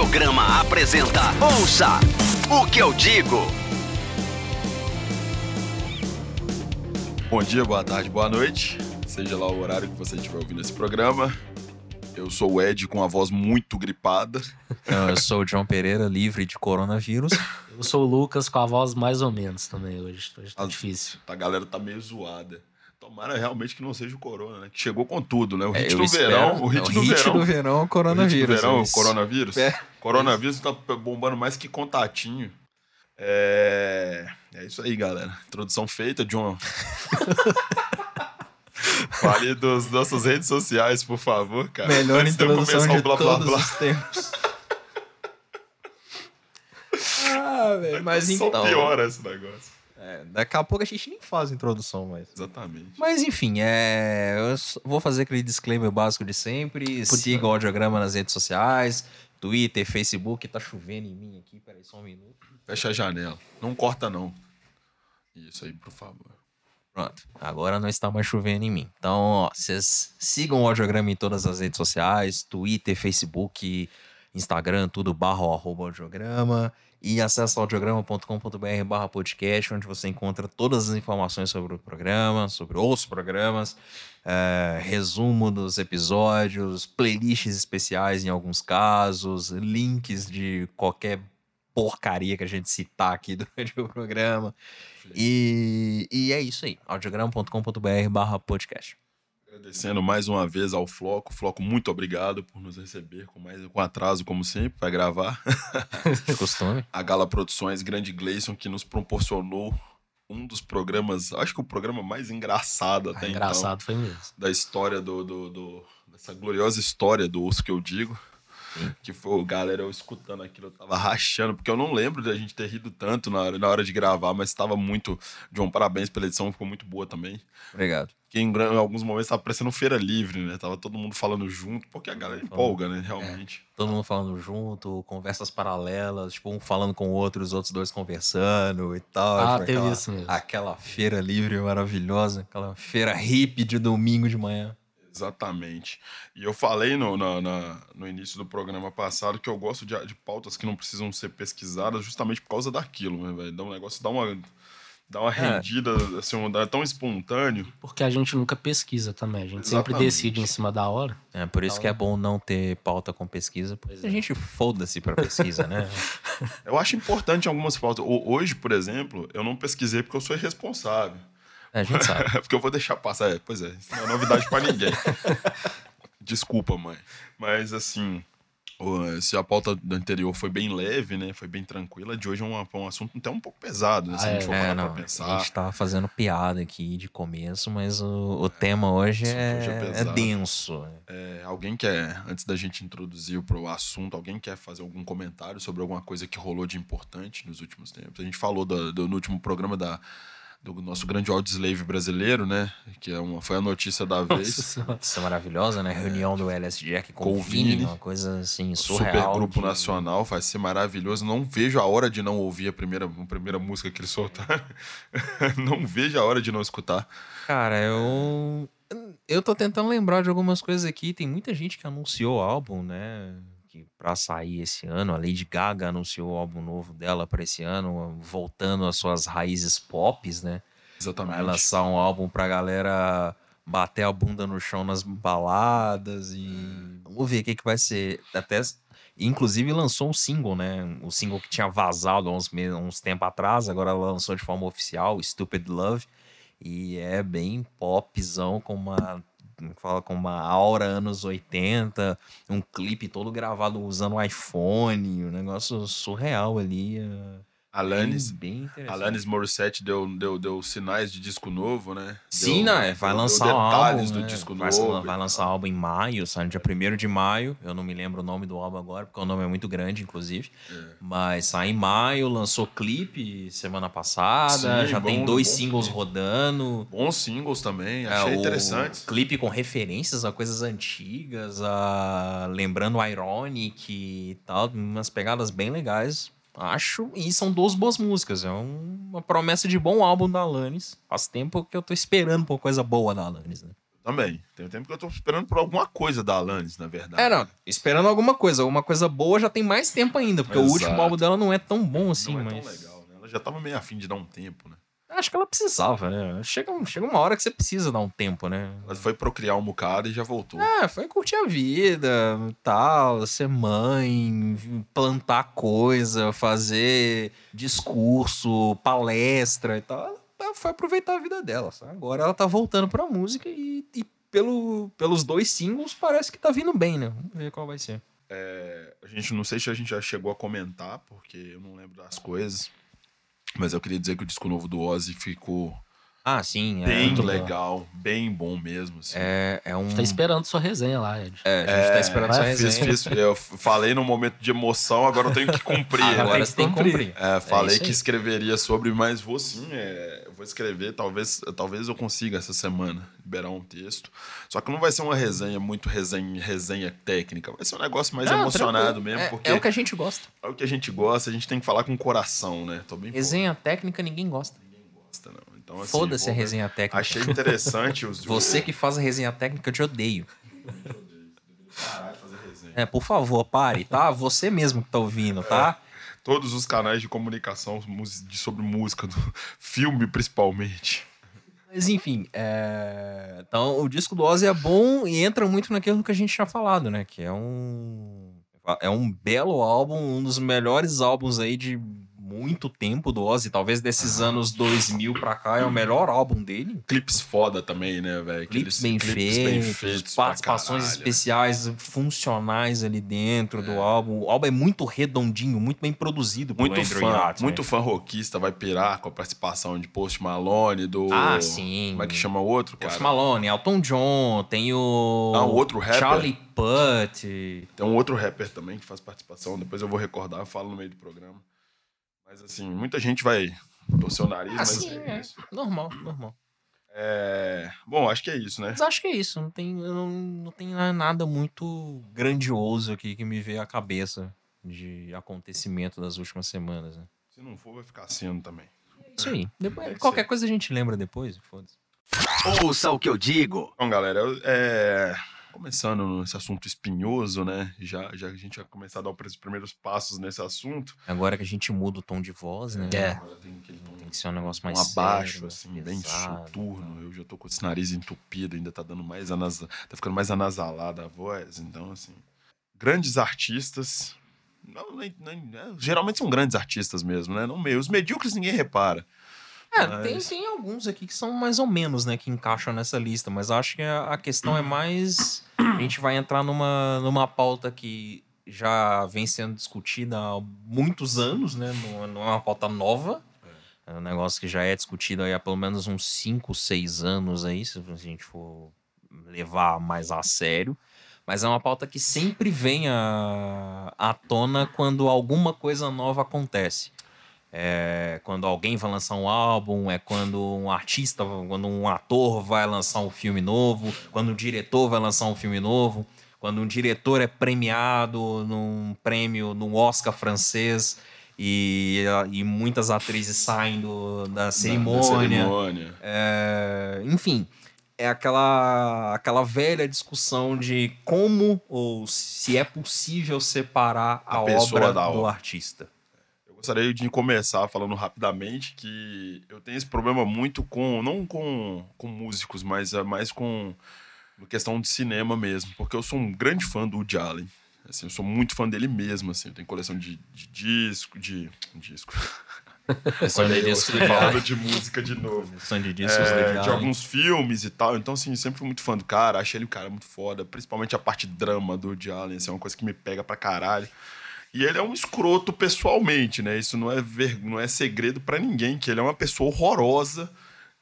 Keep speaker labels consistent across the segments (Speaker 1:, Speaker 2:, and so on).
Speaker 1: Audiograma apresenta Ouça o que eu digo.
Speaker 2: Bom dia, boa tarde, boa noite. Seja lá o horário que você estiver ouvindo esse programa. Eu sou o Ed com a voz muito gripada.
Speaker 3: Eu sou o João Pereira, livre de coronavírus.
Speaker 4: Eu sou o Lucas com a voz mais ou menos também hoje. Hoje tá
Speaker 2: Ah,
Speaker 4: difícil.
Speaker 2: A galera tá meio zoada. Tomara realmente que não seja o corona, né? Que chegou com tudo, né? O
Speaker 3: É,
Speaker 2: hit
Speaker 3: eu
Speaker 2: do
Speaker 3: espero.
Speaker 2: verão. O hit,
Speaker 3: É,
Speaker 2: do, verão.
Speaker 3: do verão é o
Speaker 2: O hit
Speaker 3: coronavírus.
Speaker 2: do verão,
Speaker 3: é
Speaker 2: o coronavírus.
Speaker 3: É.
Speaker 2: Coronavírus tá bombando mais que contatinho. É... é isso aí, galera. Introdução feita, John. Fale das nossas redes sociais, por favor, cara.
Speaker 3: Melhor
Speaker 2: Antes de eu
Speaker 3: introdução
Speaker 2: começar
Speaker 3: de
Speaker 2: o blá, blá,
Speaker 3: os tempos. ah, velho, mas
Speaker 2: Só
Speaker 3: então...
Speaker 2: piora esse negócio.
Speaker 3: É, daqui a pouco a gente nem faz introdução mais.
Speaker 2: Exatamente.
Speaker 3: Mas enfim, é, eu vou fazer aquele disclaimer básico de sempre. Siga o audiograma nas redes sociais, Twitter, Facebook. Tá chovendo em mim aqui, peraí só um minuto.
Speaker 2: Fecha a janela. Não corta, não. Isso aí, por favor.
Speaker 3: Pronto, agora não está mais chovendo em mim. Então, ó, vocês sigam o audiograma em todas as redes sociais, Twitter, Facebook, Instagram, tudo barra ou arroba audiograma. E acesse audiograma.com.br barra podcast, onde você encontra todas as informações sobre o programa, sobre outros programas, é, resumo dos episódios, playlists especiais em alguns casos, links de qualquer porcaria que a gente citar aqui durante o programa. E, e é isso aí. audiograma.com.br barra podcast.
Speaker 2: Agradecendo mais uma vez ao Floco. Floco, muito obrigado por nos receber com mais com atraso, como sempre, para gravar.
Speaker 3: Costume.
Speaker 2: A Gala Produções, grande Gleison, que nos proporcionou um dos programas, acho que o programa mais engraçado até
Speaker 4: Ah, engraçado foi mesmo.
Speaker 2: então, da história do, do, do- dessa gloriosa história do Osso que eu digo. Que foi, galera, eu escutando aquilo, eu tava rachando, porque eu não lembro de a gente ter rido tanto na hora, na hora de gravar, mas tava muito. John, parabéns pela edição, ficou muito boa também.
Speaker 3: Obrigado.
Speaker 2: que em, em alguns momentos tava parecendo feira livre, né? Tava todo mundo falando junto, porque a galera empolga, né? Realmente.
Speaker 3: Todo mundo falando junto, conversas paralelas, tipo, um falando com o outro, os outros dois conversando e tal.
Speaker 4: Ah,
Speaker 3: Foi
Speaker 4: teve
Speaker 3: aquela,
Speaker 4: isso mesmo.
Speaker 3: Aquela feira livre maravilhosa, aquela feira hippie de domingo de manhã.
Speaker 2: Exatamente. E eu falei no, na- na- no início do programa passado que eu gosto de, de pautas que não precisam ser pesquisadas justamente por causa daquilo, né, velho? Dá um negócio, dá uma, dá uma
Speaker 3: É.
Speaker 2: rendida, assim, um, é tão espontâneo.
Speaker 4: Porque a gente nunca pesquisa também. A gente sempre
Speaker 2: Exatamente.
Speaker 4: decide em cima da hora.
Speaker 3: É por isso que é bom não ter pauta com pesquisa, porque a gente foda-se pra pesquisa, né?
Speaker 2: Eu acho importante algumas pautas. Hoje, por exemplo, eu não pesquisei porque eu sou irresponsável.
Speaker 3: É, a gente sabe.
Speaker 2: porque eu vou deixar passar. É, pois é, isso não é novidade pra ninguém. Desculpa, mãe. Mas assim, se a pauta do anterior foi bem leve, né? Foi bem tranquila, de hoje é um, um assunto até um pouco pesado, né? Se
Speaker 4: Ah,
Speaker 2: a gente
Speaker 4: é.
Speaker 2: for
Speaker 3: É,
Speaker 2: parar
Speaker 3: não,
Speaker 2: pra
Speaker 3: a
Speaker 2: pensar.
Speaker 3: gente tava fazendo piada aqui de começo, mas o, o tema hoje é,
Speaker 2: hoje é
Speaker 3: é denso.
Speaker 2: É, alguém quer, antes da gente introduzir o pro assunto, alguém quer fazer algum comentário sobre alguma coisa que rolou de importante nos últimos tempos? A gente falou do, do- no último programa da, do nosso grande audioslave brasileiro, né? Que é uma, foi a notícia da
Speaker 4: Nossa
Speaker 2: vez.
Speaker 3: Isso é maravilhosa, né? Reunião do LS Jack com,
Speaker 2: Com
Speaker 3: Vini,
Speaker 2: Vini.
Speaker 3: uma coisa assim,
Speaker 2: Super
Speaker 3: surreal.
Speaker 2: grupo
Speaker 3: de-
Speaker 2: nacional, vai ser maravilhoso. Não vejo a hora de não ouvir a primeira, a primeira música que eles soltaram. não vejo a hora de não escutar.
Speaker 3: Cara, eu. Eu tô tentando lembrar de algumas coisas aqui. Tem muita gente que anunciou o álbum, né? Que pra sair esse ano. A Lady Gaga anunciou o álbum novo dela pra esse ano, voltando às suas raízes pop, né?
Speaker 2: Exatamente.
Speaker 3: Vai lançar um álbum pra galera bater a bunda no chão nas baladas e vamos ver o que, que vai ser. Até inclusive lançou um single, né? O single que tinha vazado há uns, uns tempos atrás, agora lançou de forma oficial, Stupid Love, e é bem popzão com uma fala com uma aura anos 80, um clipe todo gravado usando um iPhone, um negócio surreal ali. é
Speaker 2: Alanis,
Speaker 3: bem, bem.
Speaker 2: Alanis Morissette deu, deu, deu sinais de disco novo, né?
Speaker 3: Sim,
Speaker 2: deu,
Speaker 3: né? Vai
Speaker 2: deu-
Speaker 3: lançar
Speaker 2: deu detalhes
Speaker 3: álbum,
Speaker 2: do
Speaker 3: né?
Speaker 2: disco
Speaker 3: vai,
Speaker 2: novo.
Speaker 3: vai lançar álbum em maio, sai no dia 1 de maio. Eu não me lembro o nome do álbum agora, porque o nome é muito grande, inclusive.
Speaker 2: É.
Speaker 3: Mas sai em maio, lançou clipe semana passada,
Speaker 2: Sim,
Speaker 3: já
Speaker 2: bom-
Speaker 3: tem dois
Speaker 2: bom
Speaker 3: singles
Speaker 2: clipe.
Speaker 3: rodando.
Speaker 2: Bons singles também,
Speaker 3: É,
Speaker 2: achei
Speaker 3: o
Speaker 2: interessante.
Speaker 3: Clipe com referências a coisas antigas, a... lembrando Ironic e tal, umas pegadas bem legais. Acho, e são duas boas músicas. É um- uma promessa de bom álbum da Alanis. Faz tempo que eu tô esperando por coisa boa da Alanis, né?
Speaker 2: Também. Tem um tempo que eu tô esperando por alguma coisa da Alanis, na verdade.
Speaker 3: É, não. Esperando alguma coisa. Alguma coisa boa já tem mais tempo ainda, porque o
Speaker 2: Exato.
Speaker 3: último álbum dela não é tão bom assim,
Speaker 2: Não é
Speaker 3: mas.
Speaker 2: tão legal, né? Ela já tava meio afim de dar um tempo, né?
Speaker 3: Acho que ela precisava, né? Chega, chega uma hora que você precisa dar um tempo, né?
Speaker 2: Ela foi procriar um bocado e já voltou.
Speaker 3: É, foi curtir a vida, tal, ser mãe, plantar coisa, fazer discurso, palestra e tal. Ela foi aproveitar a vida dela. sabe? Agora ela tá voltando pra música e, e pelo, pelos dois singles parece que tá vindo bem, né? Vamos ver qual vai ser.
Speaker 2: É, a gente não sei se a gente já chegou a comentar, porque eu não lembro das coisas. Mas eu queria dizer que o disco novo do Ozzy ficou
Speaker 3: Ah, sim. É,
Speaker 2: bem
Speaker 4: muito
Speaker 2: legal, bem bom mesmo. Assim.
Speaker 3: é, é um.
Speaker 4: A gente tá esperando sua resenha lá, Ed.
Speaker 3: É, a gente tá esperando sua
Speaker 4: vai,
Speaker 2: Fiz,
Speaker 3: resenha.
Speaker 2: fiz, eu falei num momento de emoção, agora eu tenho que cumprir.
Speaker 4: Agora?
Speaker 3: Agora
Speaker 4: tem
Speaker 3: você
Speaker 4: que
Speaker 3: tem que
Speaker 4: cumprir.
Speaker 3: cumprir.
Speaker 2: É, falei que escreveria sobre, mas vou sim, é, vou escrever, talvez, talvez eu consiga essa semana liberar um texto. Só que não vai ser uma resenha muito resenha, resenha técnica, vai ser um negócio mais
Speaker 3: Não,
Speaker 2: emocionado
Speaker 3: tranquilo.
Speaker 2: mesmo,
Speaker 3: É-
Speaker 2: porque
Speaker 3: é o que a gente gosta.
Speaker 2: é o que a gente gosta, a gente tem que falar com o coração, né? Tô bem
Speaker 3: Resenha técnica ninguém gosta.
Speaker 2: bosta, não. Então, assim,
Speaker 3: Foda-se a resenha técnica.
Speaker 2: Achei interessante os
Speaker 3: Você que faz a resenha técnica, eu te odeio.
Speaker 2: Caralho, fazer resenha.
Speaker 3: É, por favor, pare, tá? Você mesmo que tá ouvindo, tá?
Speaker 2: Todos os canais de comunicação sobre música, do filme principalmente.
Speaker 3: Mas enfim, é... então o disco do Ozzy é bom e entra muito naquilo que a gente tinha falado, né? Que é um é um belo álbum, um dos melhores álbuns aí de muito tempo do Ozzy, talvez desses anos 2000 pra cá é o melhor álbum dele.
Speaker 2: Clipes foda também, né, velho? Aqueles
Speaker 3: bem
Speaker 2: clipes
Speaker 3: feitos,
Speaker 2: feitos pra
Speaker 3: participações especiais funcionais ali dentro do álbum. O álbum é muito redondinho, muito bem produzido
Speaker 2: Muito
Speaker 3: Andrew
Speaker 2: fã,
Speaker 3: Yacht, né?
Speaker 2: muito fã rockista vai pirar com a participação de Post Malone, do...
Speaker 3: Ah, sim.
Speaker 2: Como é que chama o outro, cara?
Speaker 3: Post Malone, Elton John, tem o.
Speaker 2: Ah, o outro rapper?
Speaker 3: Charlie Putt.
Speaker 2: Tem um outro rapper também que faz participação, depois eu vou recordar, eu falo no meio do programa. Mas assim, muita gente vai torcer o nariz,
Speaker 3: Ah,
Speaker 2: mas
Speaker 3: sim,
Speaker 2: é
Speaker 3: é.
Speaker 2: isso.
Speaker 3: Normal, normal.
Speaker 2: É... Bom, acho que é isso, né?
Speaker 3: Mas acho que é isso. Não tem, não, não tem nada muito grandioso aqui que me veio à cabeça de acontecimento das últimas semanas. Né?
Speaker 2: Se não for, vai ficar sendo também.
Speaker 3: É isso aí. Depois,
Speaker 2: Deve
Speaker 3: qualquer
Speaker 2: ser.
Speaker 3: coisa a gente lembra depois. Foda-se.
Speaker 1: Ouça o que eu digo.
Speaker 2: Bom, galera, eu- é... começando nesse assunto espinhoso, né? Já, já a gente vai começar a dar os primeiros passos nesse assunto.
Speaker 3: Agora que a gente muda o tom de voz, né?
Speaker 4: É.
Speaker 2: Agora tem aquele tom
Speaker 3: Tem que ser um negócio mais
Speaker 2: um abaixo,
Speaker 3: sério,
Speaker 2: assim,
Speaker 3: mais
Speaker 2: bem
Speaker 3: pesado,
Speaker 2: soturno. Eu já tô com esse nariz entupido, ainda tá dando mais anasa... tá ficando mais anasalada a voz. Então, assim, grandes artistas. Não, nem- nem- é, geralmente são grandes artistas mesmo, né? Não meio. Os medíocres ninguém repara.
Speaker 3: É,
Speaker 2: Mas-
Speaker 3: tem, tem alguns aqui que são mais ou menos, né, que encaixam nessa lista, mas acho que a, a questão é mais. A gente vai entrar numa, numa pauta que já vem sendo discutida há muitos anos, né? Não, não é uma pauta nova. É um negócio que já é discutido aí há pelo menos uns 5, 6 anos aí, se a gente for levar mais a sério. Mas é uma pauta que sempre vem à, à tona quando alguma coisa nova acontece. É quando alguém vai lançar um álbum, é quando um artista, quando um ator vai lançar um filme novo, quando um diretor vai lançar um filme novo, quando um diretor é premiado num prêmio, num Oscar francês e, e muitas atrizes saem do- da
Speaker 2: Da
Speaker 3: cerimônia.
Speaker 2: cerimônia.
Speaker 3: É, enfim, é aquela, aquela velha discussão de como ou se é possível separar a,
Speaker 2: A
Speaker 3: obra
Speaker 2: da
Speaker 3: do
Speaker 2: obra.
Speaker 3: artista.
Speaker 2: Gostaria de começar falando rapidamente que eu tenho esse problema muito com, não com, com músicos, mas é mais com questão de cinema mesmo, porque eu sou um grande fã do Woody Allen. Assim, eu sou muito fã dele mesmo, assim, eu tenho coleção de, de disco, de disco.
Speaker 3: Som de discos
Speaker 2: falando de música de novo.
Speaker 3: Som de discos
Speaker 2: É, de alguns filmes e tal. Então, assim, sempre fui muito fã do cara. Achei ele um cara muito foda. Principalmente a parte drama do Woody Allen. Assim, é uma coisa que me pega pra caralho. E ele é um escroto pessoalmente, né? Isso não é, ver... não é segredo pra ninguém, que ele é uma pessoa horrorosa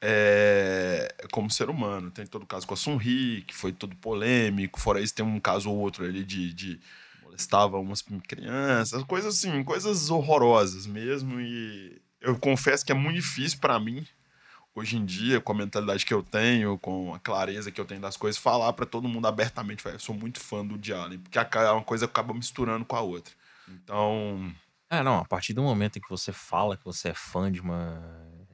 Speaker 2: é, como ser humano. Tem todo o caso com a Sun Ri, que foi todo polêmico. Fora isso, tem um caso ou outro ali de, de molestava umas crianças, coisas assim, coisas horrorosas mesmo. E eu confesso que é muito difícil pra mim, hoje em dia, com a mentalidade que eu tenho, com a clareza que eu tenho das coisas, falar pra todo mundo abertamente, "Velho, eu sou muito fã do Woody Allen, porque aca- uma coisa acaba misturando com a outra. Então,
Speaker 3: É, não, a partir do momento em que você fala que você é fã de uma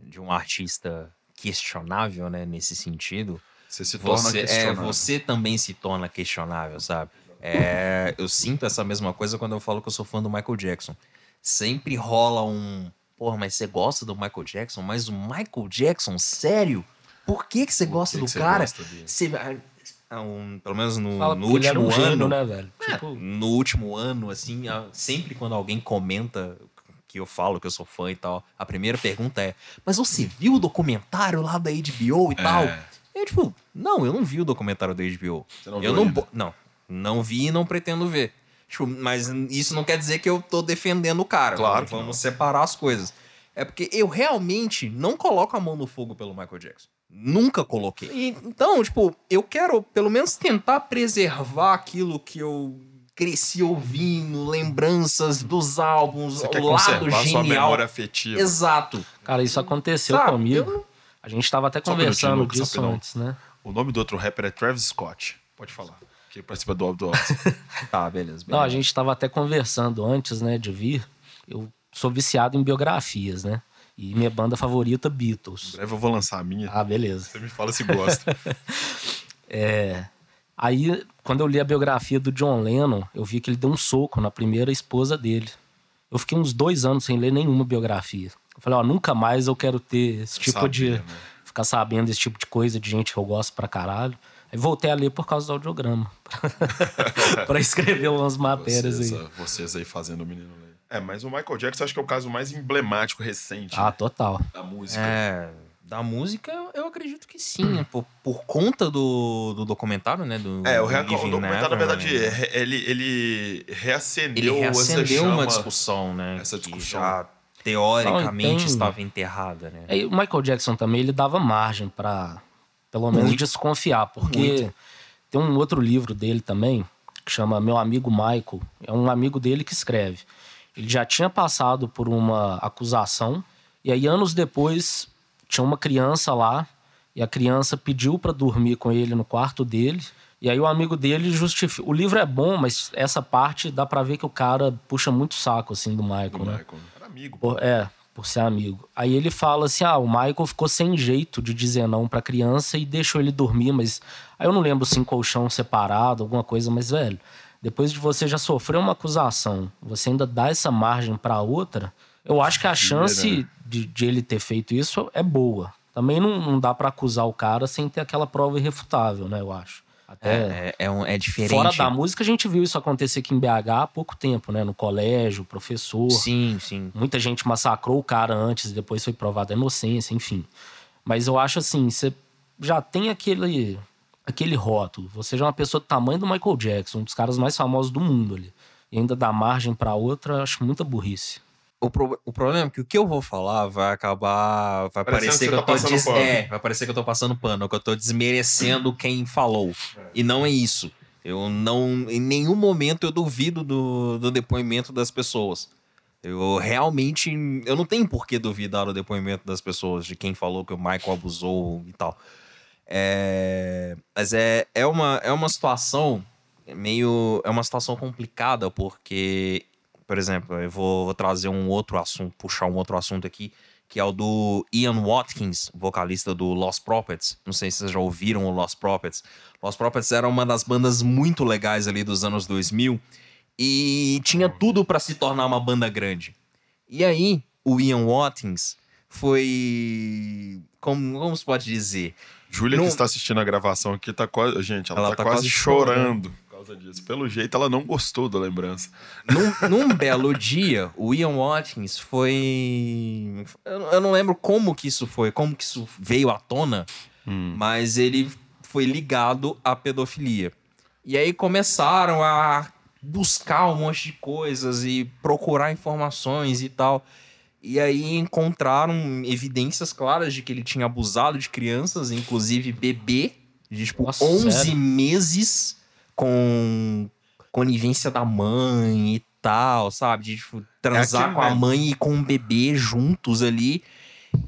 Speaker 3: de um artista questionável, né, nesse sentido,
Speaker 2: Você se torna
Speaker 3: você, é, você também se torna questionável, sabe? É, eu sinto essa mesma coisa quando eu falo que eu sou fã do Michael Jackson. Sempre rola um. Porra, mas você gosta do Michael Jackson? Mas o Michael Jackson, sério? Por que, que você gosta
Speaker 2: que
Speaker 3: do
Speaker 2: que
Speaker 3: cara?
Speaker 2: gosta?
Speaker 3: Você, ah, um, pelo menos no,
Speaker 4: Fala
Speaker 3: no último
Speaker 4: um
Speaker 3: ano.
Speaker 4: gênio, né, velho?
Speaker 3: É,
Speaker 4: Tipo,
Speaker 3: no último ano, assim, sempre quando alguém comenta que eu falo que eu sou fã e tal, a primeira pergunta é: Mas você viu o documentário lá da HBO e tal?
Speaker 2: É.
Speaker 3: Eu, tipo, não, eu não vi o documentário da HBO.
Speaker 2: Você não
Speaker 3: eu
Speaker 2: viu
Speaker 3: não,
Speaker 2: ainda?
Speaker 3: não, não vi e não pretendo ver. Tipo, mas isso não quer dizer que eu tô defendendo o cara.
Speaker 2: Claro
Speaker 3: Vamos
Speaker 2: não.
Speaker 3: separar as coisas. É porque eu realmente não coloco a mão no fogo pelo Michael Jackson. Nunca coloquei. E, então, tipo, eu quero pelo menos tentar preservar aquilo que eu cresci ouvindo, lembranças dos álbuns,
Speaker 2: Você
Speaker 3: o
Speaker 2: quer
Speaker 3: lado
Speaker 2: conservar sua
Speaker 3: genial.
Speaker 2: memória afetiva.
Speaker 3: Exato.
Speaker 4: cara, isso aconteceu
Speaker 3: Sabe,
Speaker 4: comigo.
Speaker 3: eu-
Speaker 4: A gente tava até
Speaker 2: Só um
Speaker 4: conversando
Speaker 2: Lucas,
Speaker 4: disso
Speaker 2: rapidão.
Speaker 4: antes, né?
Speaker 2: O nome do outro rapper é Travis Scott. Pode falar. Que participa do do Office.
Speaker 3: Tá, beleza.
Speaker 4: Não, a
Speaker 3: beleza.
Speaker 4: gente tava até conversando antes, né, de vir. Eu sou viciado em biografias, né? E minha banda favorita,
Speaker 2: Em
Speaker 4: Beatles.
Speaker 2: breve eu vou lançar a minha.
Speaker 4: Ah, beleza.
Speaker 2: Você me fala se gosta.
Speaker 4: É. Aí, quando eu li a biografia do John Lennon, eu vi que ele deu um soco na primeira esposa dele. Eu fiquei uns dois anos sem ler nenhuma biografia. Eu falei, ó, nunca mais eu quero ter esse tipo
Speaker 2: Sabia,
Speaker 4: de.
Speaker 2: né?
Speaker 4: Ficar sabendo esse tipo de coisa de gente que eu gosto pra caralho. Aí voltei a ler por causa do audiograma. pra escrever umas matérias
Speaker 2: Vocês,
Speaker 4: aí.
Speaker 2: ah, vocês aí fazendo o menino ler. É, mas o Michael Jackson acho que é o caso mais emblemático recente
Speaker 4: Ah,
Speaker 2: né,
Speaker 4: total.
Speaker 2: da música.
Speaker 3: É, da música, eu acredito que sim, né? Por, por conta do, do documentário, né? Do,
Speaker 2: É, o,
Speaker 3: do Living
Speaker 2: o documentário, na verdade, ele, ele
Speaker 3: ele
Speaker 2: reacendeu, essa
Speaker 3: reacendeu
Speaker 2: chama.
Speaker 3: uma discussão, né?
Speaker 2: essa
Speaker 3: que
Speaker 2: discussão.
Speaker 3: já teoricamente
Speaker 4: Não, e tem-
Speaker 3: estava enterrada, né?
Speaker 4: Aí, o Michael Jackson também, ele dava margem pra, pelo menos,
Speaker 3: Muito.
Speaker 4: desconfiar. Porque
Speaker 3: Muito.
Speaker 4: tem um outro livro dele também, que chama Meu Amigo Michael. É um amigo dele que escreve. Ele já tinha passado por uma acusação, e aí, anos depois, tinha uma criança lá, e a criança pediu pra dormir com ele no quarto dele. E aí o amigo dele justifica. O livro é bom, mas essa parte dá pra ver que o cara puxa muito saco assim do Michael,
Speaker 2: do
Speaker 4: né?
Speaker 2: Michael. Era amigo.
Speaker 4: Por- é, por ser amigo. Aí ele fala assim: ah, o Michael ficou sem jeito de dizer não pra criança e deixou ele dormir, mas. Aí eu não lembro se em colchão separado, alguma coisa, mas, velho, depois de você já sofrer uma acusação, você ainda dá essa margem pra outra, eu acho que a chance de, de ele ter feito isso é boa. Também não, não dá pra acusar o cara sem ter aquela prova irrefutável, né, eu acho. Até.
Speaker 3: É, é, um- é diferente.
Speaker 4: Fora da música, a gente viu isso acontecer aqui em BH há pouco tempo, né? No colégio, professor.
Speaker 3: Sim, sim.
Speaker 4: Muita gente massacrou o cara antes e depois foi provada a inocência, enfim. Mas eu acho assim, você já tem aquele aquele rótulo. Você já é uma pessoa do tamanho do Michael Jackson, um dos caras mais famosos do mundo ali. E ainda dá margem pra outra, acho muita burrice.
Speaker 3: O, pro- o problema é que o que eu vou falar vai acabar. Vai parecer
Speaker 2: que
Speaker 3: que, eu
Speaker 2: tá
Speaker 3: tô.
Speaker 2: passando
Speaker 3: des-
Speaker 2: pano.
Speaker 3: É, vai parecer que eu tô passando pano, que eu tô desmerecendo quem falou. E não é isso. Eu não. Em nenhum momento eu duvido do, do depoimento das pessoas. Eu realmente. Eu não tenho por que duvidar do depoimento das pessoas, de quem falou que o Michael abusou e tal. É, mas é, é, uma, é uma situação meio. É uma situação complicada, porque, por exemplo, eu vou, vou trazer um outro assunto, puxar um outro assunto aqui, que é o do Ian Watkins, vocalista do Lost Prophets. Não sei se vocês já ouviram o Lost Prophets. Lost Prophets era uma das bandas muito legais ali dos anos 2000 e tinha tudo pra se tornar uma banda grande. E aí, o Ian Watkins foi. Como, como se pode dizer?
Speaker 2: Júlia
Speaker 3: Não-
Speaker 2: que está assistindo a gravação aqui tá quase. Gente, ela,
Speaker 3: Ela
Speaker 2: tá,
Speaker 3: tá
Speaker 2: quase,
Speaker 3: quase
Speaker 2: chorando por causa disso. Pelo jeito, ela não gostou da lembrança.
Speaker 3: Num, num belo dia, o Ian Watkins foi. Eu, não- eu não lembro como que isso foi, como que isso veio à tona, mas ele foi ligado à pedofilia. E aí começaram a buscar um monte de coisas e procurar informações e tal. E aí encontraram evidências claras de que ele tinha abusado de crianças, inclusive bebê, de tipo
Speaker 4: Nossa,
Speaker 3: 11
Speaker 4: sério?
Speaker 3: meses com conivência da mãe e tal, sabe? De tipo, transar
Speaker 2: aquilo,
Speaker 3: com a
Speaker 2: né?
Speaker 3: mãe e com o bebê juntos ali.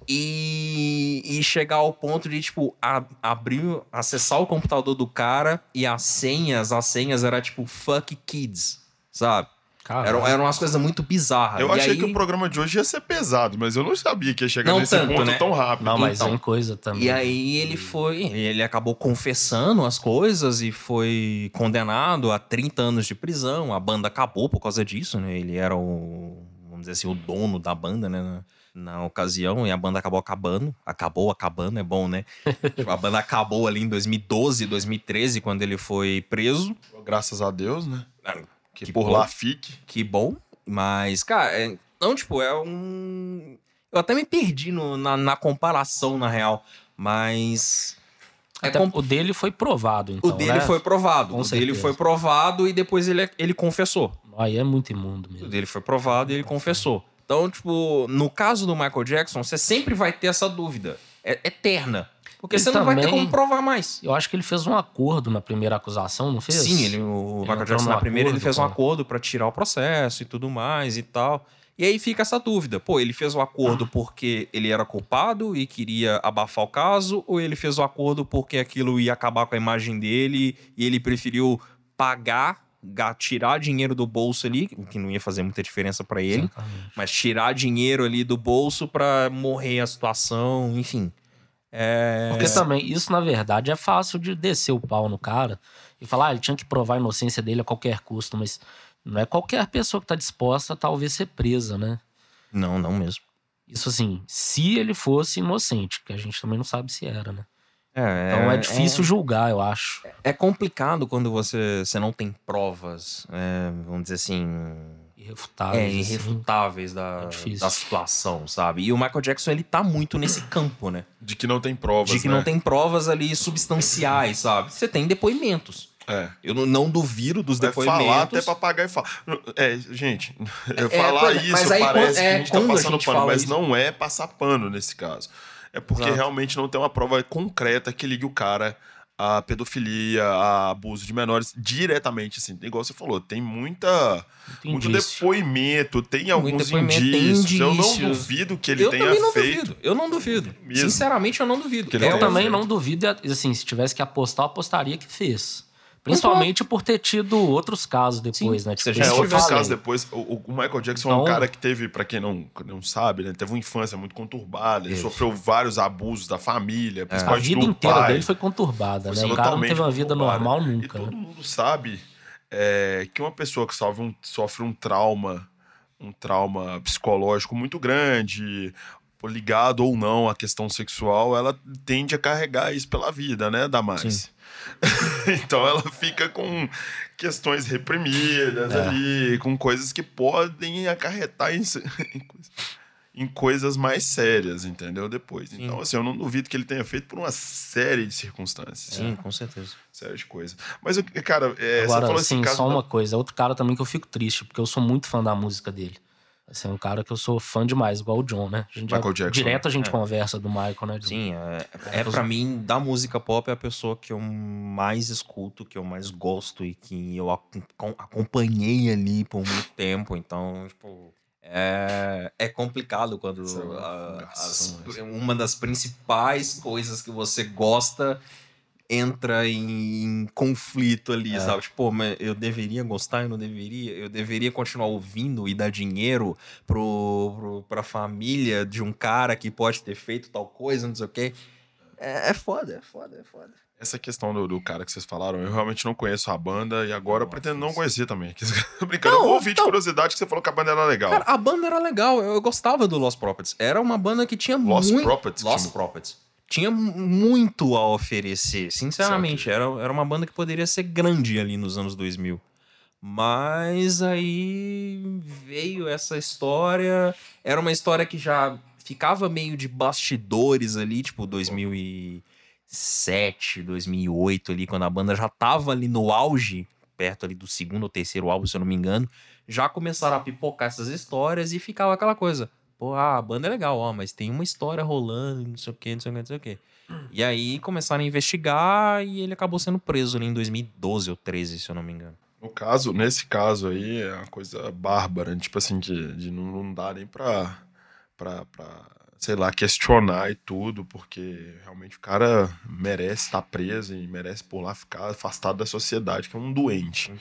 Speaker 3: E, e chegar ao ponto de, tipo, a- abrir, acessar o computador do cara e as senhas, as senhas era tipo fuck kids, sabe? Eram, eram umas coisas muito bizarras.
Speaker 2: Eu
Speaker 3: E
Speaker 2: achei
Speaker 3: aí-
Speaker 2: que o programa de hoje ia ser pesado, mas eu não sabia que ia chegar
Speaker 3: Não
Speaker 2: nesse
Speaker 3: tanto,
Speaker 2: ponto
Speaker 3: né?
Speaker 2: tão rápido.
Speaker 4: Não, mas
Speaker 3: Então.
Speaker 4: tem coisa também.
Speaker 3: E aí ele foi, ele acabou confessando as coisas e foi condenado a 30 anos de prisão. A banda acabou por causa disso, né? Ele era o, vamos dizer assim, o dono da banda, né? Na, na ocasião, e a banda acabou acabando. Acabou acabando, é bom, né? Tipo, a banda acabou ali em 2012, 2013, quando ele foi preso.
Speaker 2: Graças a Deus, né? Que,
Speaker 3: Que
Speaker 2: por
Speaker 3: bom.
Speaker 2: lá fique.
Speaker 3: Que bom. Mas, cara, é, não, tipo, é um. Eu até me perdi no- na, na comparação, na real. Mas. É
Speaker 4: Até
Speaker 3: com-
Speaker 4: O dele foi provado, então.
Speaker 3: O dele
Speaker 4: né?
Speaker 3: foi provado.
Speaker 4: Com
Speaker 3: o dele
Speaker 4: certeza.
Speaker 3: foi provado e depois ele, ele confessou.
Speaker 4: Aí é muito imundo
Speaker 3: O
Speaker 4: mesmo.
Speaker 3: dele foi provado e ele confessou. Então, tipo, no caso do Michael Jackson, você sempre vai ter essa dúvida. É eterna. Porque
Speaker 4: Ele
Speaker 3: você não vai ter como provar mais.
Speaker 4: Eu acho que ele fez um acordo na primeira acusação, não fez?
Speaker 3: Sim, ele, o Michael
Speaker 4: entrou
Speaker 3: Jackson na primeira ele fez um acordo pra tirar o processo e tudo mais e tal. E aí fica essa dúvida. Pô, ele fez o acordo porque ele era culpado e queria abafar o caso, ou ele fez o acordo porque aquilo ia acabar com a imagem dele e ele preferiu pagar, ga- tirar dinheiro do bolso ali, o que não ia fazer muita diferença pra ele,
Speaker 4: Exatamente.
Speaker 3: mas tirar dinheiro ali do bolso pra morrer a situação, enfim. É...
Speaker 4: Porque também, isso na verdade é fácil de descer o pau no cara e falar, ah, ele tinha que provar a inocência dele a qualquer custo, mas não é qualquer pessoa que tá disposta a talvez ser presa, né?
Speaker 3: Não, não mesmo.
Speaker 4: Isso assim, se ele fosse inocente, que a gente também não sabe se era, né?
Speaker 3: É,
Speaker 4: Então é, difícil julgar, eu acho.
Speaker 3: É complicado quando você, você não tem provas, é, vamos dizer assim,
Speaker 4: Irrefutável.
Speaker 3: é,
Speaker 4: assim.
Speaker 3: irrefutáveis da,
Speaker 4: É
Speaker 3: da situação, sabe? E o Michael Jackson, ele tá muito nesse campo, né?
Speaker 2: De que não tem provas,
Speaker 3: De que
Speaker 2: né?
Speaker 3: não tem provas ali substanciais, sabe? Você tem depoimentos.
Speaker 2: É.
Speaker 3: Eu não, duvido dos
Speaker 2: Vai
Speaker 3: depoimentos.
Speaker 2: falar até papagaio fala. É, gente, eu
Speaker 3: É,
Speaker 2: falar
Speaker 3: pois é,
Speaker 2: isso
Speaker 3: aí
Speaker 2: parece
Speaker 3: quando-
Speaker 2: que
Speaker 3: é,
Speaker 2: a gente tá passando
Speaker 3: gente
Speaker 2: pano, mas
Speaker 3: isso-
Speaker 2: não é passar pano nesse caso. É porque
Speaker 3: Exato.
Speaker 2: realmente não tem uma prova concreta que ligue o cara à pedofilia, a abuso de menores diretamente, assim. Igual você falou, tem muita,
Speaker 4: Muito
Speaker 2: muito depoimento, tem
Speaker 3: Muito
Speaker 2: alguns
Speaker 3: depoimento, tem
Speaker 2: indícios. Eu não duvido que ele
Speaker 3: eu
Speaker 2: tenha
Speaker 3: também não
Speaker 2: feito.
Speaker 3: duvido. Eu não duvido.
Speaker 2: Mesmo.
Speaker 3: Sinceramente, eu não duvido.
Speaker 4: Eu também
Speaker 2: feito.
Speaker 4: não duvido, assim, se tivesse que apostar, eu apostaria que fez. Principalmente por ter tido outros casos depois,
Speaker 3: Sim,
Speaker 4: né?
Speaker 3: a gente
Speaker 2: É, outros
Speaker 4: falei.
Speaker 2: casos depois. O, o Michael Jackson é um
Speaker 4: Então-
Speaker 2: cara que teve, pra quem não, não sabe, né? Teve uma infância muito conturbada. Ele
Speaker 3: Teve.
Speaker 2: sofreu vários abusos da família,
Speaker 4: É. A
Speaker 2: principalmente
Speaker 4: vida
Speaker 2: do
Speaker 4: inteira
Speaker 2: pai.
Speaker 4: dele foi conturbada,
Speaker 2: Foi
Speaker 4: né? O cara não teve uma vida normal
Speaker 2: E
Speaker 4: nunca,
Speaker 2: todo
Speaker 4: né?
Speaker 2: mundo sabe é, que uma pessoa que sofre um, sofre um trauma, um trauma psicológico muito grande, ligado ou não à questão sexual, ela tende a carregar isso pela vida, né, Damares?
Speaker 3: Sim.
Speaker 2: então ela fica com questões reprimidas
Speaker 4: É.
Speaker 2: ali, com coisas que podem acarretar em, em coisas- mais sérias, entendeu? Depois. Então,
Speaker 3: Sim.
Speaker 2: assim, eu não duvido que ele tenha feito por uma série de circunstâncias
Speaker 3: Sim, com certeza.
Speaker 2: série de coisas. Mas, cara, é, você
Speaker 4: Agora,
Speaker 2: falou esse
Speaker 4: assim, só uma coisa. Outro cara também que eu fico triste, porque eu sou muito fã da música dele. Assim, é um cara que eu sou fã demais, igual o John, né? A gente já-
Speaker 2: Michael Jackson,
Speaker 4: direto a gente
Speaker 3: É.
Speaker 4: conversa do Michael, né? John?
Speaker 3: Sim, é, é pra mim, da música pop, é a pessoa que eu mais escuto, que eu mais gosto e que eu ac- acompanhei ali por muito tempo. Então, tipo, é, é complicado quando
Speaker 2: é
Speaker 3: a- as- uma das principais coisas que você gosta entra em, em conflito ali,
Speaker 4: É.
Speaker 3: sabe? Tipo, mas eu deveria gostar, eu não deveria, eu deveria continuar ouvindo e dar dinheiro pro, pro, pra família de um cara que pode ter feito tal coisa, não sei o quê. É, é foda, é foda, é foda.
Speaker 2: Essa questão do, do cara que vocês falaram, eu realmente não conheço a banda e agora eu
Speaker 3: Nossa,
Speaker 2: pretendo não conhecer também. Brincando,
Speaker 3: Não,
Speaker 2: eu vou ouvir de
Speaker 3: então-
Speaker 2: curiosidade que você falou que a banda era legal.
Speaker 3: Cara, a banda era legal, eu, eu gostava do Lost Prophets. Era uma banda que tinha
Speaker 2: Lost
Speaker 3: muito...
Speaker 2: Prophets?
Speaker 3: Lost Prophets. Tinha muito a oferecer, sinceramente. Era, era uma banda que poderia ser grande ali nos anos 2000. Mas aí veio essa história. Era uma história que já ficava meio de bastidores ali, tipo 2007, 2008 ali, quando a banda já tava ali no auge, perto ali do segundo ou terceiro álbum, se eu não me engano. Já começaram a pipocar essas histórias e ficava aquela coisa. Pô, ah, a banda é legal, ó, mas tem uma história rolando, não sei o que, não sei o que, não sei o que. E aí começaram a investigar e ele acabou sendo preso ali em 2012 ou 13, se eu não me engano.
Speaker 2: No caso, nesse caso aí, é uma coisa bárbara, né? tipo assim, de, de não, não dá nem pra, pra, pra, sei lá, questionar e tudo, porque realmente o cara merece estar preso e merece por lá ficar afastado da sociedade, que é um doente.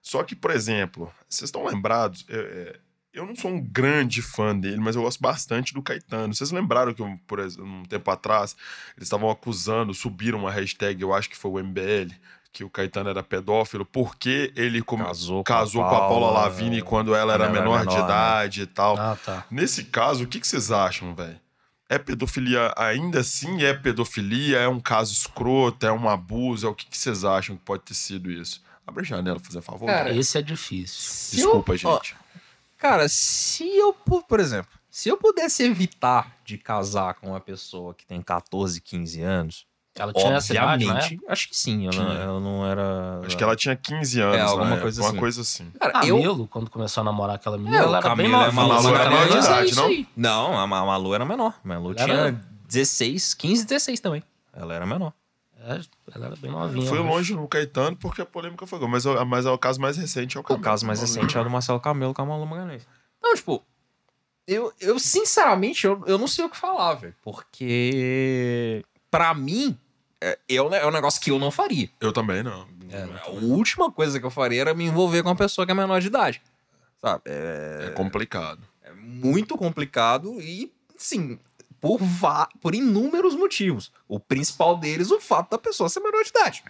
Speaker 2: Só que, por exemplo, vocês estão lembrados? é, é, eu não sou um grande fã dele, mas eu gosto bastante do Caetano. Vocês lembraram que, por exemplo, um tempo atrás, eles estavam acusando, subiram uma hashtag, eu acho que foi o MBL, que o Caetano era pedófilo, porque ele come-
Speaker 3: Casou com a
Speaker 2: casou com a Paula
Speaker 3: Paula,
Speaker 2: Lavigne quando ela era
Speaker 3: ela era
Speaker 2: menor de
Speaker 3: menor, né?
Speaker 2: idade e tal.
Speaker 4: Ah, tá.
Speaker 2: Nesse caso, o que, que vocês acham, velho? É pedofilia ainda assim? É pedofilia? É um caso escroto? É um abuso? É o que, que vocês acham que pode ter sido isso? Abre a janela, fazer favor.
Speaker 3: Cara,
Speaker 4: Esse é difícil.
Speaker 2: Desculpa,
Speaker 3: eu-
Speaker 2: gente.
Speaker 3: Cara, se eu, por exemplo, se eu pudesse evitar de casar com uma pessoa que tem 14, 15 anos,
Speaker 4: Ela tinha essa idade, né?
Speaker 3: obviamente, acho que sim, eu não,
Speaker 2: Tinha.
Speaker 3: eu não era...
Speaker 2: Acho que ela tinha 15 anos,
Speaker 3: É, alguma
Speaker 2: né?
Speaker 3: coisa
Speaker 2: Uma
Speaker 3: assim.
Speaker 2: coisa assim.
Speaker 3: Cara, eu...
Speaker 4: Camilo, quando começou a namorar aquela menina,
Speaker 3: É,
Speaker 4: ela era bem
Speaker 3: Camilo é
Speaker 4: novinha.
Speaker 3: Malu
Speaker 2: Malu era menor de
Speaker 3: é
Speaker 2: idade, não?
Speaker 3: aí. Não, a Malu era menor. A Malu
Speaker 4: Ela
Speaker 3: tinha
Speaker 4: era-
Speaker 3: 16, 15, 16 também. Ela era menor.
Speaker 4: É, ela era bem novinha.
Speaker 2: Foi longe no Caetano porque a polêmica foi. Mas, o- mas é o caso mais recente é o
Speaker 3: O
Speaker 2: Camilo.
Speaker 3: caso mais recente é o do Marcelo Camelo com a Malu Magalhães. Então, tipo, eu, eu sinceramente, eu, eu não sei o que falar, velho. Porque, pra mim, é, é um negócio que eu não faria.
Speaker 2: Eu também não.
Speaker 3: A última coisa que eu faria era me envolver com uma pessoa que é menor de idade. Sabe? É,
Speaker 2: É complicado.
Speaker 3: é muito complicado e, sim, por, va- por inúmeros motivos. O principal deles, o fato da pessoa ser menor de idade.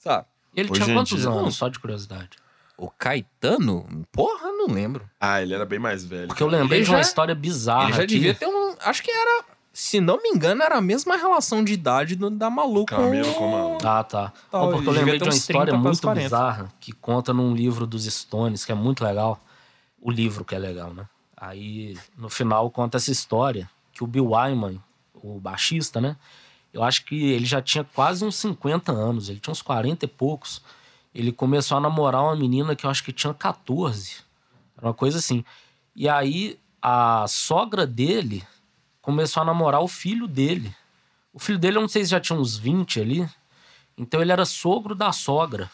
Speaker 3: Sabe?
Speaker 4: E ele
Speaker 2: Hoje
Speaker 4: tinha quantos anos, só de curiosidade?
Speaker 3: O Caetano? Porra, não lembro.
Speaker 2: Ah, ele era bem mais velho.
Speaker 4: Porque eu lembrei
Speaker 3: Ele
Speaker 4: de uma
Speaker 3: já-
Speaker 4: história bizarra
Speaker 3: Ele já
Speaker 4: aqui.
Speaker 3: devia ter um. Acho que era. Se não me engano, era a mesma relação de idade do- da Malu com.
Speaker 2: Camilo com a.
Speaker 4: Ah, tá.
Speaker 3: Tá,
Speaker 4: Não, porque eu lembrei de uma história
Speaker 3: 30 para os
Speaker 4: muito
Speaker 3: 40.
Speaker 4: bizarra que conta num livro dos Stones, que é muito legal. O livro que é legal, né? Aí, no final, conta essa história que o Bill Wyman, o baixista, né? Eu acho que ele já tinha quase uns 50 anos, ele tinha uns 40 e poucos. Ele começou a namorar uma menina que eu acho que tinha 14. Era uma coisa assim. E aí, a sogra dele começou a namorar o filho dele. O filho dele, eu não sei se já tinha uns 20 ali. Então ele era sogro da sogra.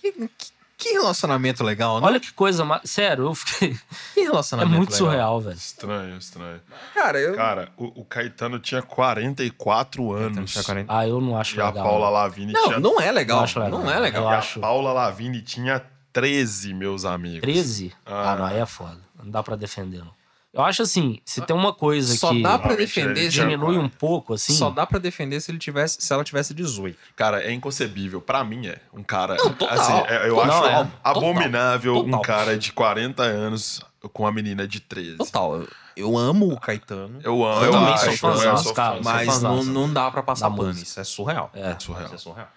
Speaker 3: Que, que- que relacionamento legal, né?
Speaker 4: Olha que coisa. ma- Sério, eu fiquei.
Speaker 3: que
Speaker 4: É
Speaker 3: relacionamento
Speaker 4: muito
Speaker 3: legal.
Speaker 4: surreal, velho.
Speaker 2: Estranho, estranho.
Speaker 3: Cara, eu.
Speaker 2: Cara, o, o Caetano tinha 44 anos.
Speaker 3: tinha 40.
Speaker 4: Ah, eu não acho
Speaker 2: E a
Speaker 4: legal.
Speaker 2: Paula Lavigne
Speaker 3: Não,
Speaker 2: tinha.
Speaker 3: não é legal.
Speaker 4: Eu acho legal.
Speaker 3: Não é legal.
Speaker 4: Eu
Speaker 2: e a
Speaker 4: acho-
Speaker 2: Paula Lavigne tinha 13, meus amigos.
Speaker 4: 13?
Speaker 2: Ah.
Speaker 4: Ah, não, aí é foda. Não dá pra defender, não. Eu acho assim, se tem uma coisa
Speaker 3: Só
Speaker 4: que
Speaker 3: dá pra
Speaker 2: Realmente,
Speaker 3: defender
Speaker 4: diminui um pouco, assim.
Speaker 3: Só dá pra defender se ele tivesse, se ela tivesse 18.
Speaker 2: Cara, é inconcebível. Pra mim é. Um cara.
Speaker 3: total.
Speaker 2: Assim, é- eu
Speaker 4: Não,
Speaker 2: acho
Speaker 4: é.
Speaker 2: abominável
Speaker 3: Total.
Speaker 2: um cara de 40 anos com uma menina de 13.
Speaker 3: Total. eu- amo o Caetano.
Speaker 2: Eu amo.
Speaker 4: Eu
Speaker 2: eu
Speaker 4: também
Speaker 2: acho,
Speaker 4: sou fãzão, cara,
Speaker 3: Mas não, não dá pra passar pano. Isso é surreal.
Speaker 4: É.
Speaker 2: Surreal.
Speaker 3: Isso é surreal.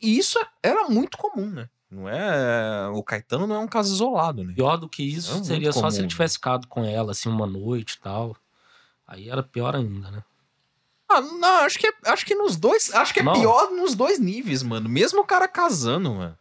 Speaker 3: E isso era muito comum, né? Não é. O Caetano não é um caso isolado, né?
Speaker 4: Pior do que isso
Speaker 3: É
Speaker 4: seria só se
Speaker 3: comum,
Speaker 4: ele
Speaker 3: né?
Speaker 4: tivesse ficado com ela, assim, uma noite e tal. Aí era pior ainda, né?
Speaker 3: Ah, não, acho que, é, acho que nos dois. Acho que é
Speaker 4: Não.
Speaker 3: pior nos dois níveis, mano. Mesmo o cara casando, mano.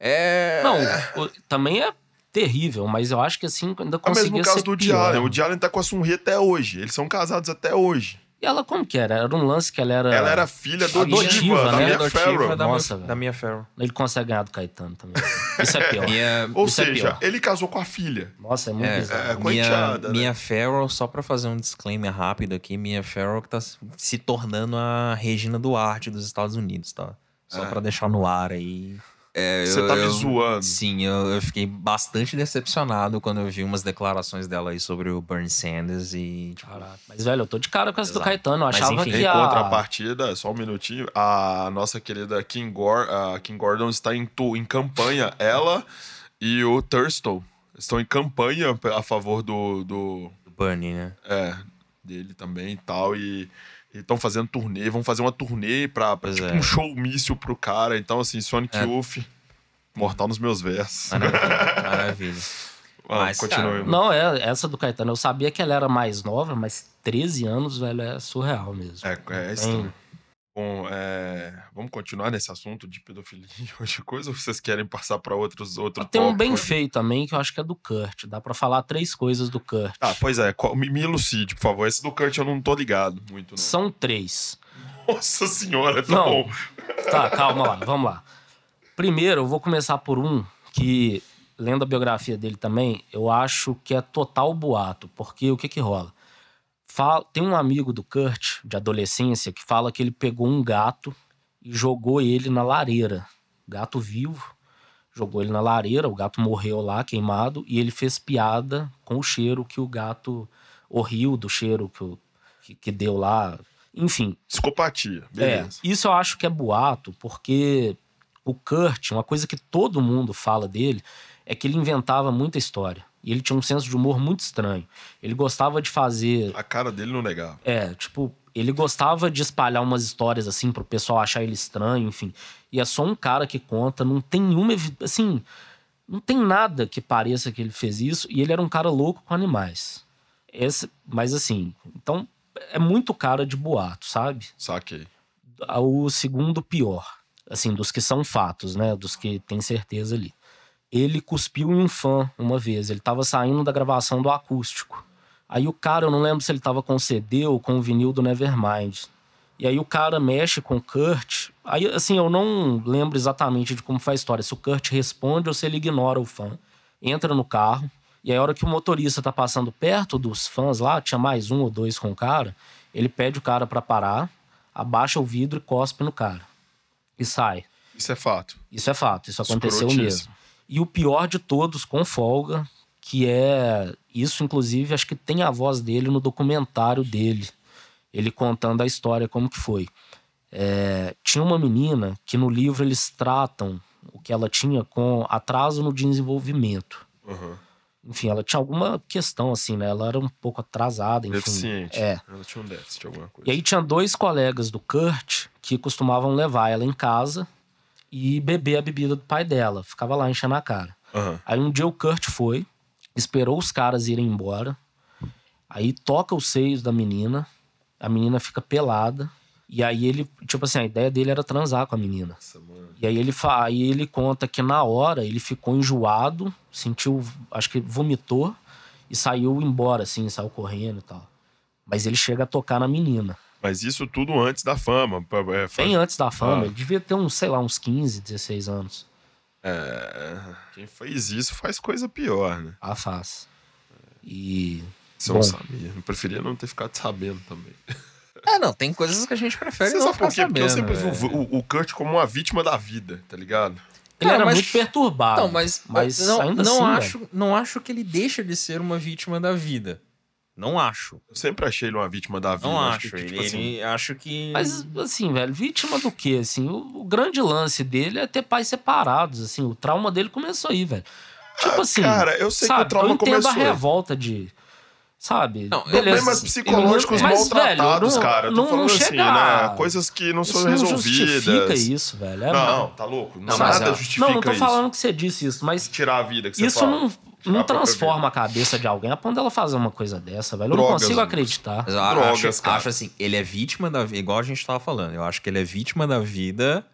Speaker 3: É.
Speaker 4: Não, o- também é terrível, mas eu acho que assim, ainda
Speaker 2: É o mesmo
Speaker 4: conseguia
Speaker 2: caso do
Speaker 4: pior.
Speaker 2: Diallen. O Diallen tá com a Sunri até hoje. Eles são casados até hoje.
Speaker 4: E ela como que era? Era um lance que ela era...
Speaker 2: Ela era filha do
Speaker 4: Adotiva,
Speaker 2: Diva, da
Speaker 4: né?
Speaker 2: Mia
Speaker 3: adotiva
Speaker 2: Farrow.
Speaker 3: da,
Speaker 4: Nossa,
Speaker 3: minha,
Speaker 4: velho.
Speaker 3: da minha Farrow.
Speaker 4: Ele consegue ganhar do Caetano também. Isso é pior.
Speaker 3: Minha,
Speaker 2: Ou
Speaker 4: Isso é
Speaker 2: seja,
Speaker 4: pior.
Speaker 2: ele casou com a filha.
Speaker 4: Nossa, é muito
Speaker 3: É,
Speaker 4: bizarro.
Speaker 2: é,
Speaker 3: minha,
Speaker 2: né?
Speaker 3: minha Farrell, só pra fazer um disclaimer rápido aqui, minha Farrell que tá se tornando a Regina Duarte dos Estados Unidos, tá? Só
Speaker 2: É.
Speaker 3: pra deixar no ar aí. É,
Speaker 2: Você
Speaker 3: eu-
Speaker 2: tá me
Speaker 3: eu-
Speaker 2: zoando.
Speaker 3: Sim, eu, eu fiquei bastante decepcionado quando eu vi umas declarações dela aí sobre o Bernie Sanders e, tipo,
Speaker 4: Caraca. Mas, velho, eu tô de cara com essa do
Speaker 3: Exato.
Speaker 4: Caetano. Eu
Speaker 3: Mas,
Speaker 4: achava
Speaker 3: enfim,
Speaker 4: que
Speaker 2: Em
Speaker 4: a...
Speaker 2: contrapartida, só um minutinho, a nossa querida Kim, Gor a Kim Gordon está em, tu- em campanha, ela e o Thurston estão em campanha a favor do, do
Speaker 3: do Bernie, né?
Speaker 2: é, dele também e tal, e estão fazendo turnê, vão fazer uma turnê pra, pra tipo
Speaker 3: é.
Speaker 2: um show míssil pro cara, então assim, Sonic
Speaker 3: É.
Speaker 2: Youth, mortal nos meus versos.
Speaker 3: Maravilha. maravilha.
Speaker 2: Ah,
Speaker 3: Mas, cara,
Speaker 4: Não, é essa do Caetano. Eu sabia que ela era mais nova, mas 13 anos, velho, é surreal mesmo.
Speaker 2: É, é estranho. Bom, é, vamos continuar nesse assunto de pedofilia e outra coisa ou vocês querem passar para outros outro
Speaker 4: Tem um bem
Speaker 2: aí?
Speaker 4: feio também, que eu acho que é do Kurt. Dá pra falar três coisas do Kurt.
Speaker 2: Ah, pois é, me elucide, por favor. Esse do Kurt eu não tô ligado muito, não.
Speaker 4: São três.
Speaker 2: Nossa senhora, tá
Speaker 4: Não.
Speaker 2: bom.
Speaker 4: Tá, calma lá, vamos lá. Primeiro, eu vou começar por um que, lendo a biografia dele também, eu acho que é total boato. Porque o que que rola? Fala- tem um amigo do Kurt, de adolescência, que fala que ele pegou um gato e jogou ele na lareira. Gato vivo. jogou ele na lareira, o gato morreu lá, queimado, e ele fez piada com o cheiro que o gato. O rio do cheiro que, o- que, que deu lá. Enfim,
Speaker 2: Psicopatia.
Speaker 4: é,
Speaker 2: Beleza.
Speaker 4: isso eu acho que é boato, porque o Kurt, uma coisa que todo mundo fala dele, é que ele inventava muita história. E ele tinha um senso de humor muito estranho. Ele gostava de fazer.
Speaker 2: A cara dele não negava.
Speaker 4: É, tipo, ele gostava de espalhar umas histórias assim pro pessoal achar ele estranho, enfim. E é só um cara que conta, não tem nenhuma. Assim, não tem nada que pareça que ele fez isso. E ele era um cara louco com animais. Esse, mas assim, então é muito cara de boato, sabe?
Speaker 2: Saquei.
Speaker 4: o segundo pior, assim, dos que são fatos, né? Dos que tem certeza ali. Ele cuspiu em um fã uma vez. Ele tava saindo da gravação do acústico. Aí o cara, eu não lembro se ele tava com o CD ou com o vinil do Nevermind. E aí o cara mexe com o Kurt. Aí, assim, eu não lembro exatamente de como foi a história. Se o Kurt responde ou se ele ignora o fã. Entra no carro. E aí, a hora que o motorista tá passando perto dos fãs lá, tinha mais um ou dois com o cara, ele pede o cara pra parar, abaixa o vidro e cospe no cara. E sai.
Speaker 2: Isso é fato.
Speaker 4: Isso é fato, isso aconteceu mesmo. E o pior de todos, com folga, que é. Isso, inclusive, acho que tem a voz dele no documentário dele. Ele contando a história, como que foi. É, tinha uma menina que no livro eles tratam o que ela tinha com atraso no desenvolvimento.
Speaker 2: Uhum.
Speaker 4: Enfim, ela tinha alguma questão, assim, né? Ela era um pouco atrasada, enfim.
Speaker 2: Deficiente.
Speaker 4: É.
Speaker 2: Ela tinha um déficit alguma coisa.
Speaker 4: E aí tinha dois colegas do Kurt que costumavam levar ela em casa e beber a bebida do pai dela. Ficava lá enchendo a cara.
Speaker 2: Aham.
Speaker 4: Aí um dia o Kurt foi, esperou os caras irem embora. Aí toca os seios da menina, a menina fica pelada. E aí ele, tipo assim, a ideia dele era transar com a menina.
Speaker 2: Nossa.
Speaker 4: E aí ele, aí ele conta que na hora ele ficou enjoado, sentiu, acho que vomitou e saiu embora, assim, saiu correndo e tal. Mas ele chega a tocar na menina.
Speaker 2: Mas isso tudo antes da fama. É,
Speaker 4: Bem antes da fama,
Speaker 2: Ah.
Speaker 4: ele devia ter uns, sei lá, uns 15, 16 anos.
Speaker 2: é, quem fez isso faz coisa pior, né?
Speaker 4: Ah, faz. E.
Speaker 2: Eu
Speaker 4: Bom.
Speaker 2: não sabia. Eu preferia não ter ficado sabendo também.
Speaker 3: É, não, tem coisas que a gente prefere
Speaker 2: Você
Speaker 3: não
Speaker 2: sabe por quê? Porque eu
Speaker 3: sabendo,
Speaker 2: sempre vi
Speaker 3: velho.
Speaker 2: o, o Kurt como uma vítima da vida, tá ligado?
Speaker 4: Ele
Speaker 3: Cara,
Speaker 4: era
Speaker 3: mas-
Speaker 4: muito perturbado.
Speaker 3: Não, mas,
Speaker 4: mas
Speaker 3: não,
Speaker 4: ainda
Speaker 3: não
Speaker 4: assim,
Speaker 3: acho, não acho que ele deixa de ser uma vítima da vida. Não acho.
Speaker 2: Eu sempre achei ele uma vítima da vida.
Speaker 3: Não
Speaker 2: Acho
Speaker 3: acho.
Speaker 2: que,
Speaker 3: Ele,
Speaker 2: tipo assim,
Speaker 3: ele- acho que.
Speaker 4: Mas, assim, velho, vítima do quê? Assim, o, o grande lance dele é ter pais separados, assim. O trauma dele começou aí, velho. Tipo assim.
Speaker 2: Ah, cara, eu sei que
Speaker 4: sabe,
Speaker 2: o trauma
Speaker 4: eu entendo
Speaker 2: começou
Speaker 4: a revolta de. Sabe?
Speaker 3: Não,
Speaker 2: Problemas psicológicos
Speaker 4: Mas,
Speaker 2: maltratados,
Speaker 4: velho, não-
Speaker 2: cara. Eu tô
Speaker 4: não-
Speaker 2: falando
Speaker 4: não
Speaker 2: assim,
Speaker 4: chega-
Speaker 2: né? Coisas que não
Speaker 4: Isso
Speaker 2: são
Speaker 4: não
Speaker 2: resolvidas.
Speaker 4: justifica isso, velho. É,
Speaker 2: Não, tá louco.
Speaker 3: Não,
Speaker 2: nada justifica
Speaker 4: Não, não tô
Speaker 2: isso.
Speaker 4: falando que você disse isso, mas
Speaker 2: Tirar a vida que você
Speaker 4: isso
Speaker 2: fala.
Speaker 4: não, não transforma a cabeça de alguém a ponto dela fazer uma coisa dessa, velho. Eu não
Speaker 2: Drogas,
Speaker 4: consigo
Speaker 2: Lucas.
Speaker 4: acreditar.
Speaker 3: Mas eu
Speaker 2: Drogas,
Speaker 3: acho,
Speaker 2: cara.
Speaker 3: acho assim, ele é vítima da vida, igual a gente tava falando. Eu acho que ele é vítima da vida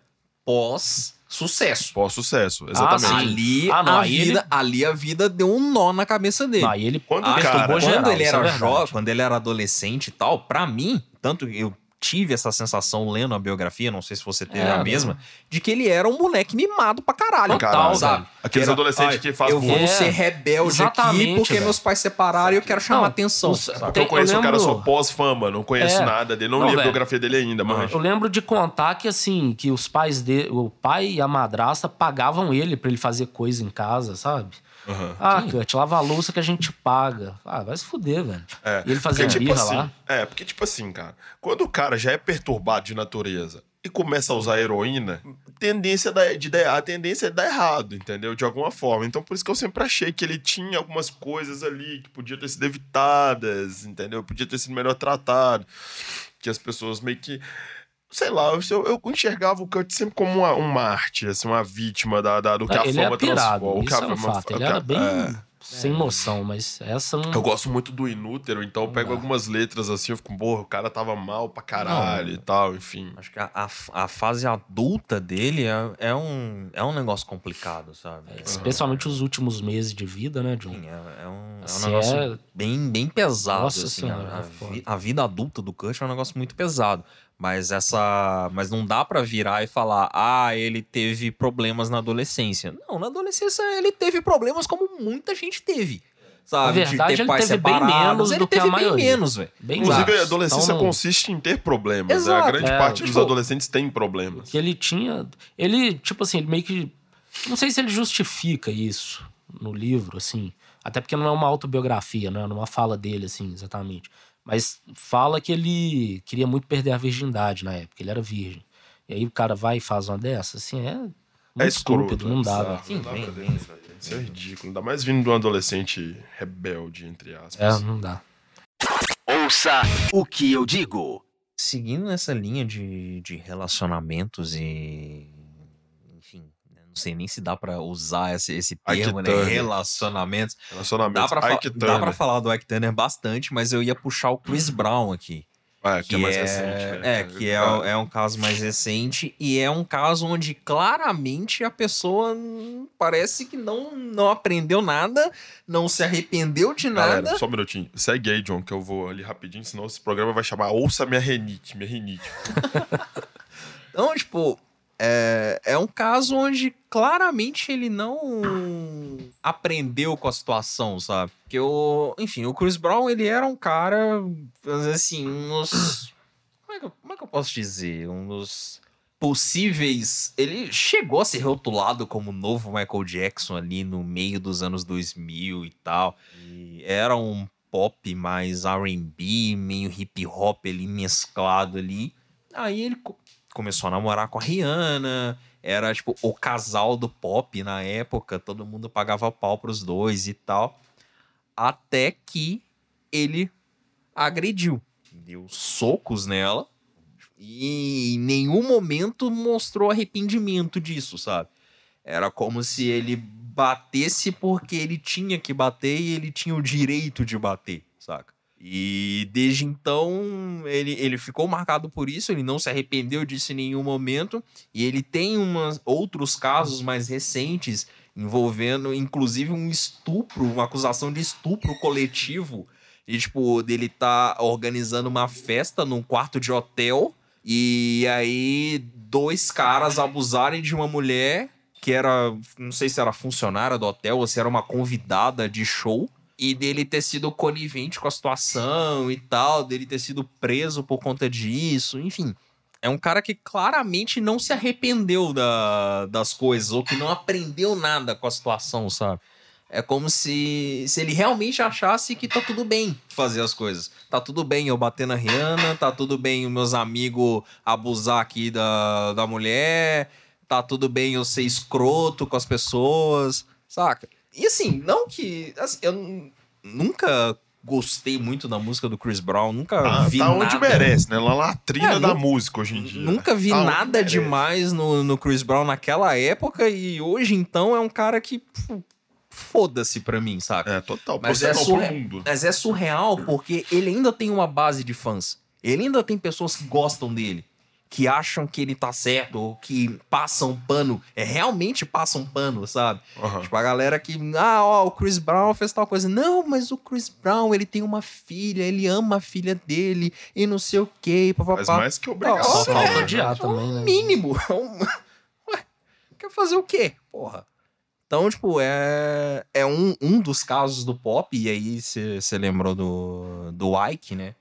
Speaker 3: pós-sucesso.
Speaker 2: Pós-sucesso,
Speaker 4: sim.
Speaker 2: exatamente.
Speaker 3: Ali,
Speaker 4: Ah, não,
Speaker 3: a
Speaker 4: aí ele-
Speaker 3: vida, ali a vida deu um nó na cabeça dele.
Speaker 4: Aí ele
Speaker 2: Quando
Speaker 3: Ah,
Speaker 2: cara-
Speaker 3: quando
Speaker 4: geral,
Speaker 3: ele
Speaker 4: é
Speaker 3: era
Speaker 4: verdade.
Speaker 3: jovem, quando ele era adolescente e tal, pra mim, tanto eu tive essa sensação lendo a biografia, não sei se você teve
Speaker 4: É,
Speaker 3: a mesma, de que ele era um moleque mimado pra caralho.
Speaker 4: Total,
Speaker 2: Caralho,
Speaker 3: sabe?
Speaker 2: Aqueles
Speaker 3: Era,
Speaker 2: adolescentes
Speaker 3: "Ai,
Speaker 2: que fazem
Speaker 3: Eu vou
Speaker 4: É,
Speaker 3: ser rebelde aqui porque
Speaker 4: velho.
Speaker 3: meus pais separaram e eu quero chamar
Speaker 4: Não,
Speaker 3: atenção.
Speaker 4: os- Tem-
Speaker 2: eu conheço
Speaker 4: eu
Speaker 2: o cara
Speaker 4: lembro-
Speaker 2: só pós-fama, não conheço
Speaker 4: É.
Speaker 2: nada dele, não,
Speaker 4: Não,
Speaker 2: li a
Speaker 4: velho.
Speaker 2: biografia dele ainda, mas.
Speaker 4: Eu lembro de contar que, assim, que os pais dele, o pai e a madrasta pagavam ele pra ele fazer coisa em casa, sabe?
Speaker 2: Aham.
Speaker 4: Ah, Kurt, lava a louça que a gente paga. Ah, vai se fuder, velho.
Speaker 2: É,
Speaker 4: E ele fazia
Speaker 2: porque, tipo
Speaker 4: birra
Speaker 2: assim,
Speaker 4: lá.
Speaker 2: É, porque, tipo assim, cara, quando o cara já é perturbado de natureza e começa a usar heroína, tendência da, de dar, a tendência é dar errado, entendeu? De alguma forma. Então, por isso que eu sempre achei que ele tinha algumas coisas ali que podiam ter sido evitadas, entendeu? Podia ter sido melhor tratado. Que as pessoas meio que. Sei lá, eu, eu enxergava o Kurt sempre como uma, um Marte, assim, uma vítima da, da- do que a
Speaker 4: ele
Speaker 2: fama
Speaker 4: é
Speaker 2: transforma. o que
Speaker 4: isso
Speaker 2: a
Speaker 4: é um
Speaker 2: fama-
Speaker 4: fato. Ele era bem
Speaker 2: é.
Speaker 4: sem noção, mas essa não...
Speaker 2: Eu gosto muito do Inútero, então eu pego algumas letras assim, eu fico, porra, o cara tava mal pra caralho e tal, enfim.
Speaker 3: Acho que a, a, a fase adulta dele é, é um, é um negócio complicado, sabe?
Speaker 4: Especialmente os últimos meses de vida, né, John?
Speaker 3: Sim, é, é um, é um
Speaker 4: Assim,
Speaker 3: negócio
Speaker 4: é-
Speaker 3: bem, bem pesado.
Speaker 4: Nossa
Speaker 3: assim,
Speaker 4: Senhora,
Speaker 3: a, a
Speaker 4: é foda.
Speaker 3: vi- a vida adulta do Kurt é um negócio muito pesado. Mas essa. Mas não dá pra virar e falar, ah, ele teve problemas na adolescência. Não, na adolescência ele teve problemas como muita gente teve. Sabe?
Speaker 4: Na verdade, ele teve bem menos
Speaker 3: ele
Speaker 4: do que a
Speaker 3: teve bem
Speaker 4: maioria.
Speaker 3: menos, velho.
Speaker 4: Bem
Speaker 2: Inclusive, a adolescência
Speaker 4: Então,
Speaker 2: consiste em ter problemas. né?
Speaker 3: Exato.
Speaker 2: A grande
Speaker 4: É,
Speaker 2: parte dos
Speaker 3: tipo,
Speaker 2: adolescentes tem problemas.
Speaker 4: que ele tinha... Ele, tipo assim, ele meio que Não sei se ele justifica isso no livro, assim. Até porque não é uma autobiografia, né? Não é uma fala dele, assim, exatamente. Mas fala que ele queria muito perder a virgindade na época, ele era virgem. E aí o cara vai e faz uma dessa, assim, é muito
Speaker 2: É escroto,
Speaker 4: estúpido, não
Speaker 2: né?
Speaker 4: dá.
Speaker 3: Sim,
Speaker 2: não dá
Speaker 3: bem,
Speaker 2: pra
Speaker 3: bem.
Speaker 2: defender. Isso é ridículo. Ainda mais vindo de um adolescente rebelde, entre aspas.
Speaker 4: É, não dá.
Speaker 1: Ouça o que eu digo.
Speaker 3: Seguindo nessa linha de, de relacionamentos e. Sei nem se dá pra usar esse, esse termo, né? Relacionamentos.
Speaker 2: Relacionamento.
Speaker 3: Dá pra, fa- dá pra falar do Ike Turner bastante, mas eu ia puxar o Chris Brown aqui.
Speaker 2: É, que, é mais
Speaker 3: é,
Speaker 2: recente. né?
Speaker 3: É, que é, é um caso mais recente e é um caso onde claramente a pessoa parece que não, não aprendeu nada, não se arrependeu de nada.
Speaker 2: Galera, só um minutinho. Segue aí, John, que eu vou ali rapidinho, senão esse programa vai chamar Ouça Minha Renite, minha rinite.
Speaker 3: Então, tipo, é, é um caso onde claramente ele não aprendeu com a situação, sabe? Porque o, enfim, o Chris Brown, ele era um cara, assim, um dos. Como é que, eu- como é que eu posso dizer? Um dos possíveis. Ele chegou a ser rotulado como novo Michael Jackson ali no meio dos anos 2000 e tal. E era um pop mais RB, meio hip hop ali mesclado ali. Aí ele começou a namorar com a Rihanna. Era tipo o casal do pop na época, todo mundo pagava pau pros dois e tal. Até que ele agrediu, deu socos nela e em nenhum momento mostrou arrependimento disso, sabe? Era como se ele batesse porque ele tinha que bater e ele tinha o direito de bater, saca? E desde então ele, ele ficou marcado por isso, ele não se arrependeu disso em nenhum momento. E ele tem umas, outros casos mais recentes envolvendo, inclusive, um estupro, uma acusação de estupro coletivo. E, tipo, dele tá organizando uma festa num quarto de hotel. E aí, dois caras abusarem de uma mulher que era, não sei se era funcionária do hotel ou se era uma convidada de show. E dele ter sido conivente com a situação e tal, dele ter sido preso por conta disso, enfim. É um cara que claramente não se arrependeu da, das coisas, ou que não aprendeu nada com a situação, sabe? É como se, se ele realmente achasse que tá tudo bem fazer as coisas. Tá tudo bem eu bater na Rihanna, tá tudo bem os meus amigos abusar aqui da, da mulher, tá tudo bem eu ser escroto com as pessoas, saca? E assim, não que. assim, eu nunca gostei muito da música do Chris Brown, nunca
Speaker 2: Tá,
Speaker 3: vi
Speaker 2: tá onde
Speaker 3: nada.
Speaker 2: merece, né? Na latrina
Speaker 3: É,
Speaker 2: da música hoje em dia.
Speaker 3: Nunca vi
Speaker 2: Tá onde
Speaker 3: nada demais no, no Chris Brown naquela época e hoje então é um cara que foda-se pra mim, saca?
Speaker 2: É, total.
Speaker 3: Mas é
Speaker 2: não,
Speaker 3: surre-
Speaker 2: mundo.
Speaker 3: Mas é surreal porque ele ainda tem uma base de fãs. Ele ainda tem pessoas que gostam dele, que acham que ele tá certo, ou que passam pano. É realmente passam pano, sabe?
Speaker 2: Aham.
Speaker 3: Tipo, a galera que, ah, ó, o Chris Brown fez tal coisa. Não, mas o Chris Brown, ele tem uma filha, ele ama a filha dele, e não sei o quê,
Speaker 2: Mas
Speaker 3: papapá.
Speaker 2: mais que
Speaker 4: Só
Speaker 2: obrigação.
Speaker 4: falta
Speaker 2: né?
Speaker 4: odiar
Speaker 3: É
Speaker 4: também,
Speaker 3: o
Speaker 4: né?
Speaker 3: mínimo. É um- Ué, quer fazer o quê? Porra. Então, tipo, é, é um, um dos casos do pop, e aí você lembrou do, do Ike, né?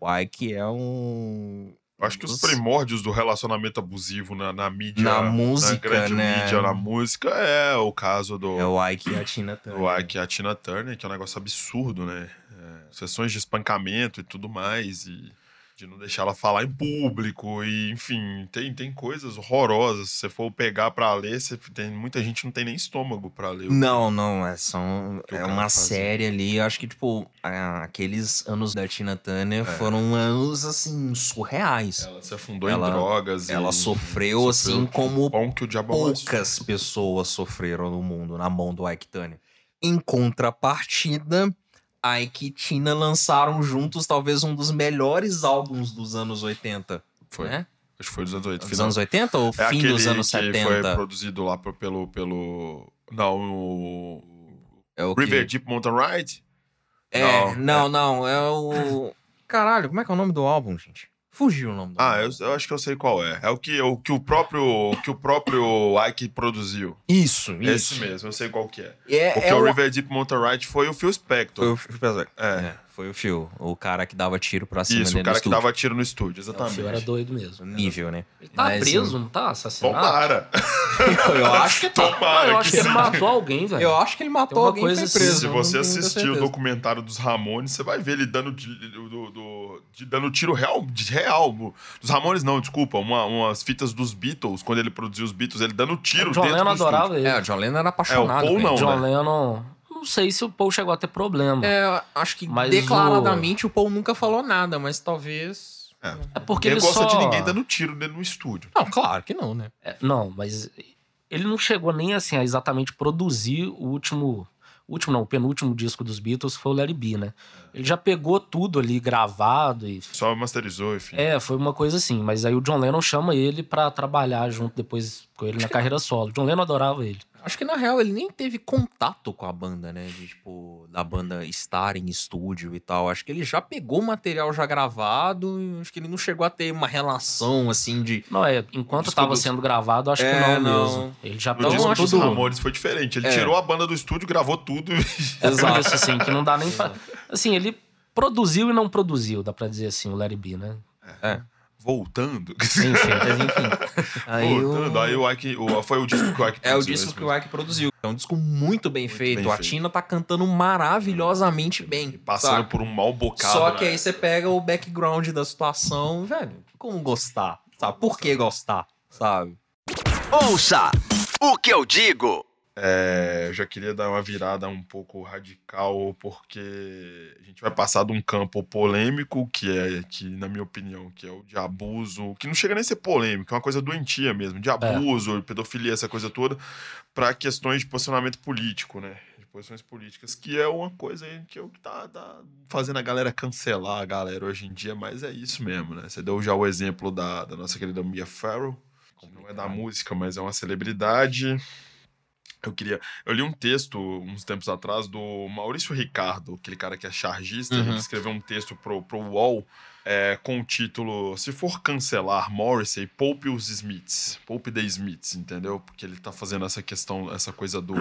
Speaker 3: O Ike é um.
Speaker 2: Acho que os primórdios do relacionamento abusivo na, na mídia.
Speaker 3: Na música,
Speaker 2: grande
Speaker 3: né?
Speaker 2: mídia, na música, é o caso do,
Speaker 3: É o Ike e a Tina Turner.
Speaker 2: do Ike e a Tina Turner, que é um negócio absurdo, né? É, sessões de espancamento e tudo mais, e de não deixar ela falar em público, e enfim, tem, tem coisas horrorosas. Se você for pegar pra ler, você tem, muita gente não tem nem estômago pra ler.
Speaker 3: Não, não, é, são,
Speaker 2: Que
Speaker 3: é uma
Speaker 2: fazia.
Speaker 3: série ali, eu acho que, tipo, aqueles anos da Tina Turner
Speaker 2: É.
Speaker 3: foram anos, assim, surreais.
Speaker 2: Ela se afundou
Speaker 3: Ela-
Speaker 2: em drogas.
Speaker 3: Ela
Speaker 2: e,
Speaker 3: sofreu, assim,
Speaker 2: sofreu
Speaker 3: como
Speaker 2: pão que o diabo amassou.
Speaker 3: poucas pessoas sofreram no mundo na mão do Ike Turner. Em contrapartida, Ike e Tina lançaram juntos talvez um dos melhores álbuns dos anos 80.
Speaker 2: Foi.
Speaker 3: Né?
Speaker 2: Acho que foi dos anos 80.
Speaker 3: Dos anos 80 ou
Speaker 2: É
Speaker 3: fim dos anos
Speaker 2: que
Speaker 3: 70?
Speaker 2: foi produzido lá pelo... pelo... Não, o...
Speaker 3: É o que-
Speaker 2: River Deep Mountain Ride?
Speaker 3: É,
Speaker 2: Não,
Speaker 3: não, não, é o. Caralho, como é que é o nome do álbum, gente? Fugiu o nome do
Speaker 2: Ah, eu, eu acho que eu sei qual é. É o que o, que o próprio o que o próprio Ike produziu.
Speaker 3: Isso,
Speaker 2: Esse
Speaker 3: isso.
Speaker 2: mesmo, eu sei qual que é.
Speaker 3: É,
Speaker 2: Porque
Speaker 3: é
Speaker 2: o
Speaker 3: o...
Speaker 2: River Deep Motorride foi o Phil Spector.
Speaker 3: Foi o Phil Spector.
Speaker 2: É.
Speaker 3: É, foi o Phil, o cara que dava tiro pra cima
Speaker 2: Isso,
Speaker 3: dentro
Speaker 2: o cara que dava tiro no estúdio,
Speaker 4: O
Speaker 2: exatamente.
Speaker 4: Fio era doido mesmo.
Speaker 3: O nível, né?
Speaker 4: Ele tá
Speaker 3: Mas,
Speaker 4: preso, não tá? Assassinado?
Speaker 2: Tomara.
Speaker 3: Eu acho que tá.
Speaker 2: Tomara
Speaker 4: eu acho que ele matou alguém, velho.
Speaker 3: Eu acho que ele matou alguém
Speaker 4: coisa
Speaker 3: foi
Speaker 4: assim,
Speaker 3: preso.
Speaker 2: Se você assistir o documentário dos Ramones, você vai ver ele dando, do, do- do- dando tiro real, de real. Dos Ramones, não, desculpa. uma- umas fitas dos Beatles, quando ele produziu os Beatles, ele dando tiro
Speaker 4: o John
Speaker 2: dentro
Speaker 4: Lennon
Speaker 2: do
Speaker 4: adorava ele.
Speaker 3: É, o John Lennon era apaixonado.
Speaker 2: É, o Paul não.
Speaker 4: John
Speaker 2: né?
Speaker 4: Lennon... Não sei se o Paul chegou a ter problema. É,
Speaker 3: É, acho que
Speaker 4: Mas
Speaker 3: declaradamente o... Paul nunca falou nada, mas talvez.
Speaker 4: porque
Speaker 2: Ele
Speaker 4: ele
Speaker 2: gosta
Speaker 4: só...
Speaker 2: de ninguém dando tiro dentro do estúdio.
Speaker 3: Não, claro que não, né?
Speaker 4: É, não, mas ele não chegou nem assim a exatamente produzir o último... O último não, o penúltimo disco dos Beatles foi o Larry B, né? Ele já pegou tudo ali gravado e...
Speaker 2: Só masterizou, enfim.
Speaker 4: É, foi uma coisa assim. Mas aí o John Lennon chama ele pra trabalhar junto depois com ele na carreira solo. John Lennon adorava ele.
Speaker 3: Acho que na real ele nem teve contato com a banda, né? De tipo, da banda estar em estúdio e tal. Acho que ele já pegou o material já gravado. Acho que ele não chegou a ter uma relação assim de.
Speaker 4: Não, é, enquanto estava
Speaker 2: dos-
Speaker 4: sendo gravado, acho
Speaker 3: É,
Speaker 4: que não,
Speaker 3: não.
Speaker 4: mesmo. Ele já
Speaker 2: No
Speaker 3: Então, tudo-
Speaker 2: Ramones foi diferente. Ele
Speaker 3: É.
Speaker 2: tirou a banda do estúdio, gravou tudo.
Speaker 4: Exato. Isso, assim, que não dá nem pra... Assim, ele produziu e não produziu, dá pra dizer assim, o Larry B, né?
Speaker 2: Voltando.
Speaker 4: Enfim.
Speaker 3: Mas enfim. Aí
Speaker 2: Voltando.
Speaker 3: o...
Speaker 2: Aí o Ike. o- foi o disco que o Ike
Speaker 3: É o
Speaker 2: produziu,
Speaker 3: disco
Speaker 2: esse
Speaker 3: que o Ike produziu. É um disco muito bem feito.
Speaker 2: bem
Speaker 3: a
Speaker 2: feito.
Speaker 3: Tina tá cantando maravilhosamente bem.
Speaker 2: Passando
Speaker 3: saca?
Speaker 2: por um mau bocado.
Speaker 3: Só
Speaker 2: né?
Speaker 3: que aí você pega o background da situação, velho. Como gostar? Sabe? Por que gostar? Sabe?
Speaker 1: Ouça o que eu digo.
Speaker 2: É, eu já queria dar uma virada um pouco radical, porque a gente vai passar de um campo polêmico, que é, que, na minha opinião, que é o de abuso, que não chega nem a ser polêmico, é uma coisa doentia mesmo, de abuso, pedofilia, essa coisa toda, para questões de posicionamento político, né? De posições políticas, que é uma coisa que é que tá, tá fazendo a galera cancelar a galera hoje em dia, mas é isso mesmo, né? Você deu já o exemplo da, da nossa querida Mia Farrow, que não é da música, mas é uma celebridade. Eu queria. Eu li um texto uns tempos atrás do Maurício Ricardo, aquele cara que é chargista,
Speaker 3: Uhum.
Speaker 2: ele escreveu um texto pro, pro UOL é, com o título Se for cancelar Morrissey, poupe os Smiths. Poupe the Smiths, entendeu? Porque ele tá fazendo essa questão, essa coisa do.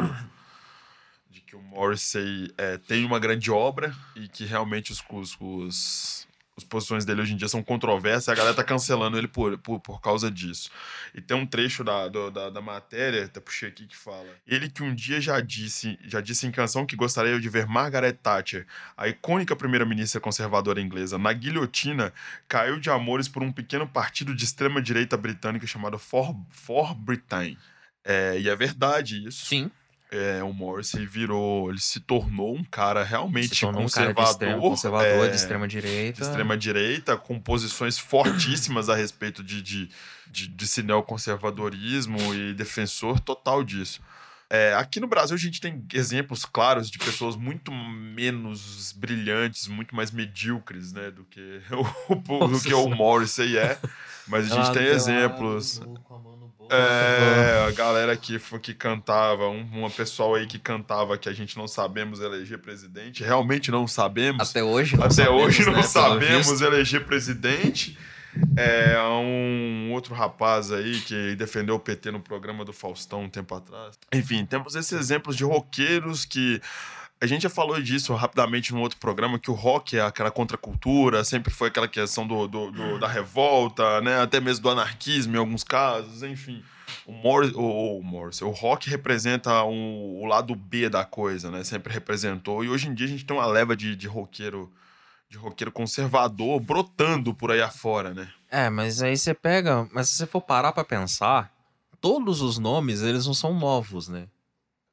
Speaker 2: de que o Morrissey é, tem uma grande obra e que realmente os, os, os, as posições dele hoje em dia são controversas e a galera tá cancelando ele por, por, por causa disso. E tem um trecho da, do- da, da matéria, até puxei aqui, que fala: Ele que um dia já disse, já disse em canção que gostaria de ver Margaret Thatcher, a icônica primeira-ministra conservadora inglesa, na guilhotina, caiu de amores por um pequeno partido de extrema-direita britânica chamado For, For Britain. É, e é verdade isso.
Speaker 3: Sim.
Speaker 2: É, o Morrissey virou, ele se tornou um cara realmente
Speaker 3: Se tornou um cara
Speaker 2: conservador,
Speaker 3: de extrema, conservador,
Speaker 2: é,
Speaker 3: de extrema direita.
Speaker 2: de extrema direita, com posições fortíssimas a respeito de, de, de, desse neoconservadorismo e defensor total disso. É, aqui no Brasil a gente tem exemplos claros de pessoas muito menos brilhantes, muito mais medíocres, né, do que o, o- do que o Morrissey é. Mas a gente tem exemplos. É, a galera que, que cantava, um, uma pessoal aí que cantava que a gente não sabemos eleger presidente, realmente não sabemos.
Speaker 3: Até hoje não
Speaker 2: Até
Speaker 3: sabemos,
Speaker 2: hoje não
Speaker 3: né,
Speaker 2: sabemos eleger presidente. É um outro rapaz aí que defendeu o PT no programa do Faustão um tempo atrás. Enfim, temos esses exemplos de roqueiros que. A gente já falou disso rapidamente num outro programa, que o rock é aquela contracultura, sempre foi aquela questão do, do- do- da revolta, né? Até mesmo do anarquismo em alguns casos, enfim. O, Morris, o, o, Morris, o rock representa um- o lado B da coisa, né? Sempre representou. E hoje em dia a gente tem uma leva de, de roqueiro de roqueiro conservador brotando por aí afora, né?
Speaker 3: É, mas aí você pega. Mas se você for parar pra pensar, todos os nomes, eles não são novos, né?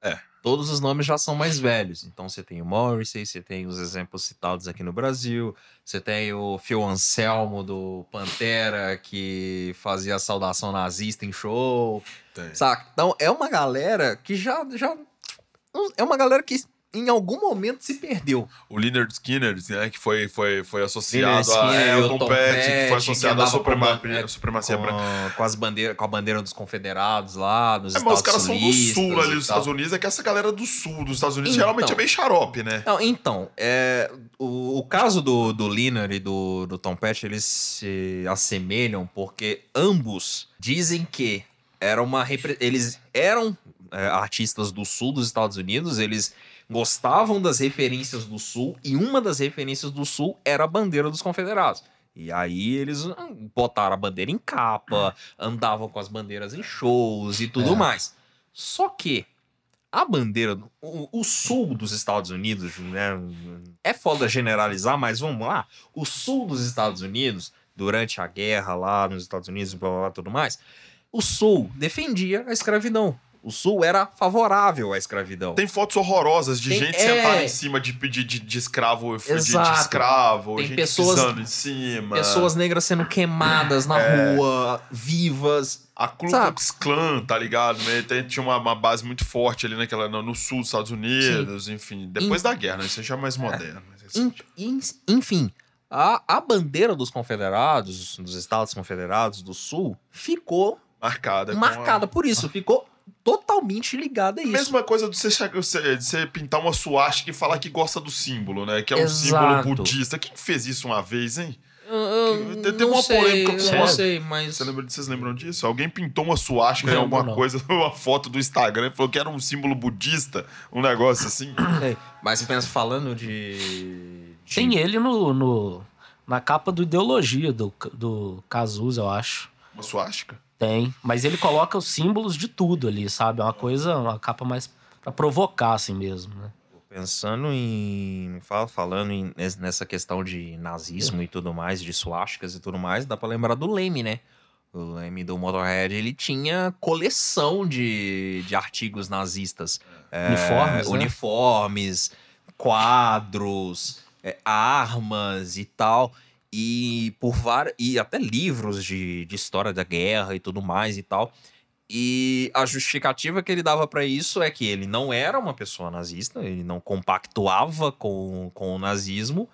Speaker 2: É.
Speaker 3: Todos os nomes já são mais velhos. Então você tem o Morrissey, você tem os exemplos citados aqui no Brasil, você tem o Phil Anselmo do Pantera, que fazia a saudação nazista em show.
Speaker 2: Tem.
Speaker 3: Saca? Então é uma galera que já, já. É uma galera que em algum momento se perdeu.
Speaker 2: O Leonard Skinner, né, que foi, foi, foi associado a
Speaker 3: Skinner,
Speaker 2: é,
Speaker 3: Tom
Speaker 2: Petty, que foi associado à suprema,
Speaker 3: com- é,
Speaker 2: supremacia branca.
Speaker 3: Com, com as bandeira, com a bandeira dos confederados lá nos
Speaker 2: É, mas
Speaker 3: Estados
Speaker 2: os caras são do sul ali dos. Estados Unidos, é que essa galera do sul dos Estados Unidos
Speaker 3: Então.
Speaker 2: geralmente é bem xarope, né?
Speaker 3: Não, então, é, o, o caso do, do Leonard e do, do Tom Petty, eles se assemelham porque ambos dizem que era uma repre- eles eram é, artistas do sul dos Estados Unidos, eles gostavam das referências do sul e uma das referências do sul era a bandeira dos confederados. E aí eles hum, botaram a bandeira em capa, andavam com as bandeiras em shows e tudo
Speaker 4: É.
Speaker 3: mais. Só que a bandeira, o, o sul dos Estados Unidos, né? É foda generalizar, mas vamos lá. O sul dos Estados Unidos, durante a guerra lá nos Estados Unidos e blá blá blá tudo mais, o sul defendia a escravidão. O sul era favorável à escravidão.
Speaker 2: Tem fotos horrorosas de
Speaker 3: Tem-
Speaker 2: gente
Speaker 3: é.
Speaker 2: sentada em cima de, de, de, de escravo, de, de escravo,
Speaker 3: Tem
Speaker 2: gente
Speaker 3: pessoas-
Speaker 2: pisando em cima.
Speaker 3: Pessoas negras sendo queimadas na
Speaker 2: É.
Speaker 3: rua, vivas.
Speaker 2: A Ku? Klux Klan, tá ligado? Né? Tem- Tinha uma, uma base muito forte ali naquela, no, sul dos Estados Unidos, enfim. Depois
Speaker 3: Em-
Speaker 2: da guerra, né? Isso já é mais moderno. assim,
Speaker 3: En- en- enfim, a, a bandeira dos confederados, dos estados confederados do sul, ficou
Speaker 2: marcada.
Speaker 3: marcada por isso, ficou totalmente ligada a
Speaker 2: A
Speaker 3: isso.
Speaker 2: mesma coisa de você, de pintar uma suástica e falar que gosta do símbolo, né? Que é um
Speaker 3: Exato.
Speaker 2: símbolo budista. Quem fez isso uma vez, hein?
Speaker 3: Eu- eu
Speaker 2: Teve uma
Speaker 3: sei,
Speaker 2: polêmica com
Speaker 3: eu
Speaker 2: uma-
Speaker 3: não sei, mas
Speaker 2: Você lembra, vocês lembram disso? Alguém pintou uma suástica em alguma
Speaker 4: não.
Speaker 2: coisa, uma foto do Instagram, e falou que era um símbolo budista, um negócio assim.
Speaker 3: Sei. Mas pensa falando de, de-
Speaker 4: Tem ele no, no- na capa do Ideologia, do, do Cazuza, eu acho.
Speaker 2: Uma suástica?
Speaker 4: Tem. Mas ele coloca os símbolos de tudo ali, sabe? É uma coisa, uma capa mais pra provocar, assim mesmo, né?
Speaker 3: Pensando em. fala- Falando em- nes- nessa questão de nazismo e tudo mais, de suásticas e tudo mais, dá pra lembrar do Leme, né? O Leme do Motorhead, ele tinha coleção de, de artigos nazistas. É,
Speaker 4: Uniformes, né?
Speaker 3: uniformes, quadros, é, armas e tal. E por várias. E até livros de, de história da guerra e tudo mais e tal. E a justificativa que ele dava pra isso é que ele não era uma pessoa nazista, ele não compactuava com, com o nazismo,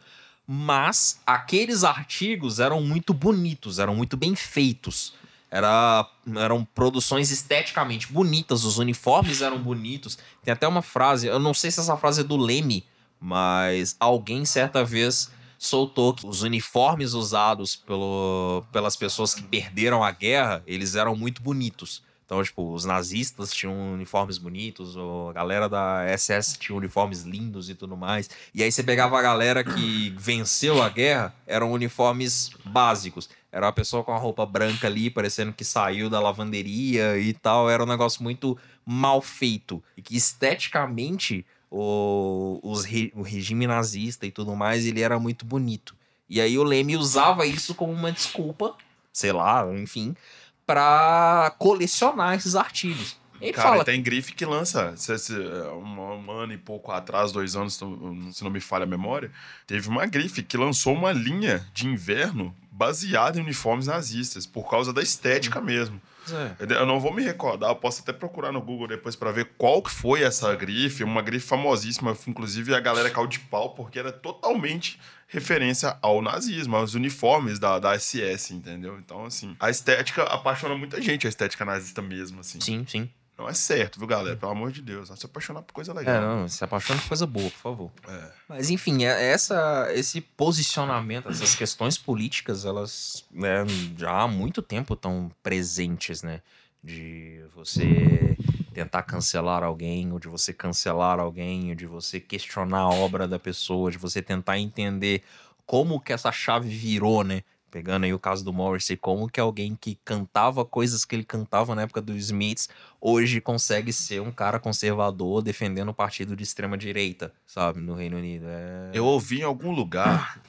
Speaker 3: mas aqueles artigos eram muito bonitos, eram muito bem feitos. Era, eram produções esteticamente bonitas, os uniformes eram bonitos. Tem até uma frase, eu não sei se essa frase é do Leme, mas alguém certa vez soltou que os uniformes usados pelo, pelas pessoas que perderam a guerra, eles eram muito bonitos. Então, tipo, os nazistas tinham uniformes bonitos, a galera da SS tinha uniformes lindos e tudo mais. E aí você pegava a galera que venceu a guerra, eram uniformes básicos. Era uma pessoa com a roupa branca ali, parecendo que saiu da lavanderia e tal. Era um negócio muito mal feito. E que esteticamente o, os o regime nazista e tudo mais, ele era muito bonito. E aí o Leme usava isso como uma desculpa, sei lá, enfim, pra colecionar esses artigos. Ele
Speaker 2: Cara,
Speaker 3: fala,
Speaker 2: tem grife que lança. Se, se, um, um ano e pouco atrás, dois anos, se não me falha a memória, teve uma grife que lançou uma linha de inverno baseada em uniformes nazistas, por causa da estética mesmo. Eu não vou me recordar, eu posso até procurar no Google depois pra ver qual que foi essa grife, uma grife famosíssima, inclusive a galera caiu de pau, porque era totalmente referência ao nazismo, aos uniformes da, da SS, entendeu? Então, assim, a estética apaixona muita gente, a estética nazista mesmo, assim.
Speaker 3: sim, sim.
Speaker 2: Não é certo, viu, galera? Pelo amor de Deus, não se apaixonar por coisa legal.
Speaker 3: É, não, se apaixona por coisa boa, por favor.
Speaker 2: É.
Speaker 3: Mas enfim, é- essa, esse posicionamento, essas questões políticas, elas né, já há muito tempo estão presentes, né? De você tentar cancelar alguém, ou de você cancelar alguém, ou de você questionar a obra da pessoa, de você tentar entender como que essa chave virou, né? Pegando aí o caso do Morrissey, como que alguém que cantava coisas que ele cantava na época dos Smiths hoje consegue ser um cara conservador defendendo o partido de extrema direita, sabe, no Reino Unido. É...
Speaker 2: Eu ouvi em algum lugar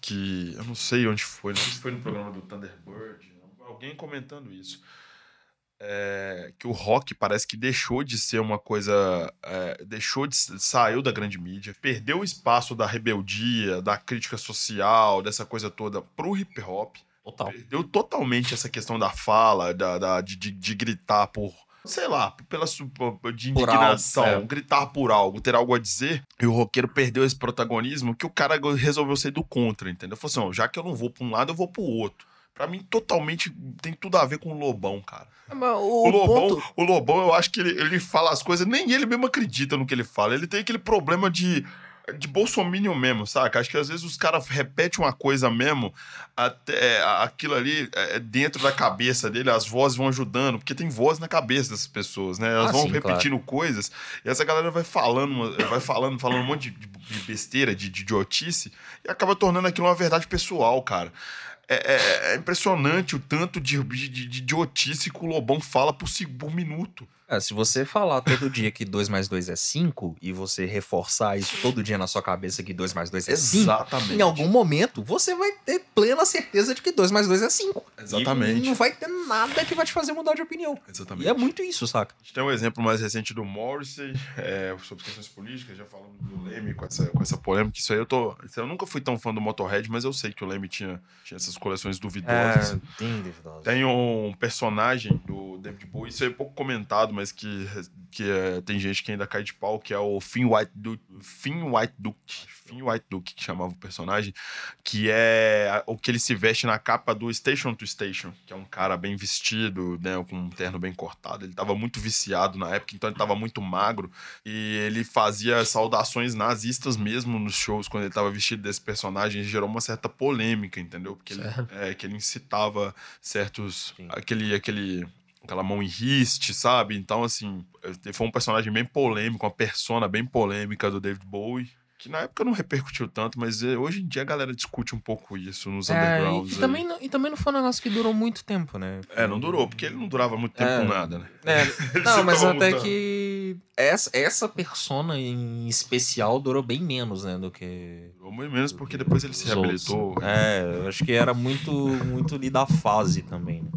Speaker 2: que. Eu não sei onde foi, não sei se foi no programa do Thunderbird, alguém comentando isso. É, que o rock parece que deixou de ser uma coisa. é, deixou de. saiu da grande mídia, perdeu o espaço da rebeldia, da crítica social, dessa coisa toda pro hip hop.
Speaker 3: Total.
Speaker 2: Perdeu totalmente essa questão da fala, da, da- de, de- de gritar por, sei lá, pela de
Speaker 3: Por
Speaker 2: indignação,
Speaker 3: algo, é.
Speaker 2: gritar por algo, ter algo a dizer, e o roqueiro perdeu esse protagonismo, que o cara resolveu ser do contra, entendeu? Falou assim, ó, já que eu não vou pra um lado, eu vou pro outro. Pra mim, totalmente tem tudo a ver com o Lobão, cara.
Speaker 3: O,
Speaker 2: O, Lobão,
Speaker 3: ponto-
Speaker 2: o Lobão, eu acho que ele, ele fala as coisas, nem ele mesmo acredita no que ele fala. Ele tem aquele problema de, de bolsominion mesmo, saca? Acho que às vezes os caras repetem uma coisa mesmo, até aquilo ali é dentro da cabeça dele, as vozes vão ajudando, porque tem voz na cabeça dessas pessoas, né? Elas
Speaker 3: Ah,
Speaker 2: vão
Speaker 3: sim,
Speaker 2: repetindo coisas, e essa galera vai falando, uma- vai falando, falando um monte de, de besteira, de, de idiotice, e acaba tornando aquilo uma verdade pessoal, cara. É, é- é impressionante o tanto de, de, de idiotice que o Lobão fala por, por minuto.
Speaker 3: É, se você falar todo dia que 2 mais 2 é 5 e você reforçar isso todo dia na sua cabeça que 2 mais 2 é 5,
Speaker 2: Exatamente.
Speaker 3: em algum momento você vai ter plena certeza de que 2 mais 2 é 5.
Speaker 2: Exatamente.
Speaker 3: E não vai ter nada que vai te fazer mudar de opinião.
Speaker 2: Exatamente.
Speaker 3: E é muito isso, saca?
Speaker 2: A gente tem um exemplo mais recente do Morrissey, é, sobre questões políticas, já falando do Leme com essa, com essa polêmica. Isso aí eu tô. eu nunca fui tão fã do Motorhead, mas eu sei que o Leme tinha, tinha essas coleções duvidosas.
Speaker 3: tem duvidoso.
Speaker 2: Tem um personagem do David Bowie, isso aí é pouco comentado, mas que, que é, tem gente que ainda cai de pau, que é o Finn White Duke. Finn White Duke. Finn White Duke, que chamava o personagem, que é o que ele se veste na capa do Station to Station, que é um cara bem vestido, né, com um terno bem cortado. Ele tava muito viciado na época, então ele tava muito magro e ele fazia saudações nazistas mesmo nos shows quando ele tava vestido desse personagem, gerou uma certa polêmica, entendeu? Porque ele, é, que ele incitava certos
Speaker 3: Sim.
Speaker 2: aquele aquele aquela mão em riste, sabe? Então assim, ele foi um personagem bem polêmico, uma persona bem polêmica do David Bowie. Que na época não repercutiu tanto, mas eh, hoje em dia a galera discute um pouco isso nos
Speaker 3: É,
Speaker 2: undergrounds.
Speaker 3: e, e também não, e também não foi um negócio que durou muito tempo, né?
Speaker 2: É, não durou, porque ele não durava muito tempo
Speaker 3: É.
Speaker 2: com nada, né?
Speaker 3: É, não, mas até
Speaker 2: mudando.
Speaker 3: que essa, essa persona em especial durou bem menos, né, do que
Speaker 2: Durou muito menos porque depois ele se
Speaker 3: os outros.
Speaker 2: reabilitou.
Speaker 3: É, eu acho que era muito, muito ali da fase também. né?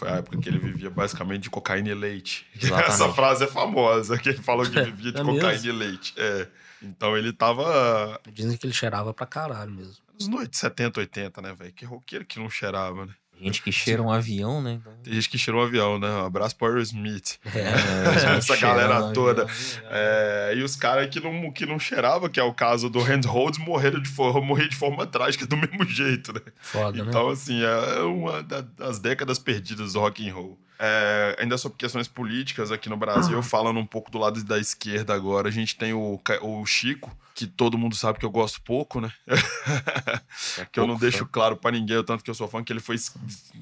Speaker 2: Foi a época que ele vivia basicamente de cocaína e leite.
Speaker 3: Exatamente.
Speaker 2: Essa frase é famosa, que ele falou que vivia de
Speaker 4: É
Speaker 2: cocaína
Speaker 4: mesmo?
Speaker 2: e leite. É. Então ele tava
Speaker 4: Dizem que ele cheirava pra caralho mesmo.
Speaker 2: nos noites 70, 80, né, velho? Que roqueiro que não cheirava, né?
Speaker 3: Gente que cheira um avião, né? Então,
Speaker 2: Tem gente que cheirou um avião, né? Um abraço pro Aerosmith.
Speaker 3: é,
Speaker 2: Essa
Speaker 3: cheira
Speaker 2: galera
Speaker 3: um
Speaker 2: toda.
Speaker 3: avião.
Speaker 2: É, e os caras que não, que não cheirava, que é o caso do Handholds, morreram de forma, morrer de forma trágica do mesmo jeito, né?
Speaker 4: Foda, né?
Speaker 2: Então, assim, é uma da- das décadas perdidas do rock and roll. É, ainda sobre questões políticas aqui no Brasil, falando um pouco do lado da esquerda agora, a gente tem o, o Chico, que todo mundo sabe que eu gosto pouco, né? que eu não deixo
Speaker 3: fã.
Speaker 2: claro pra ninguém o tanto que eu sou fã, que ele foi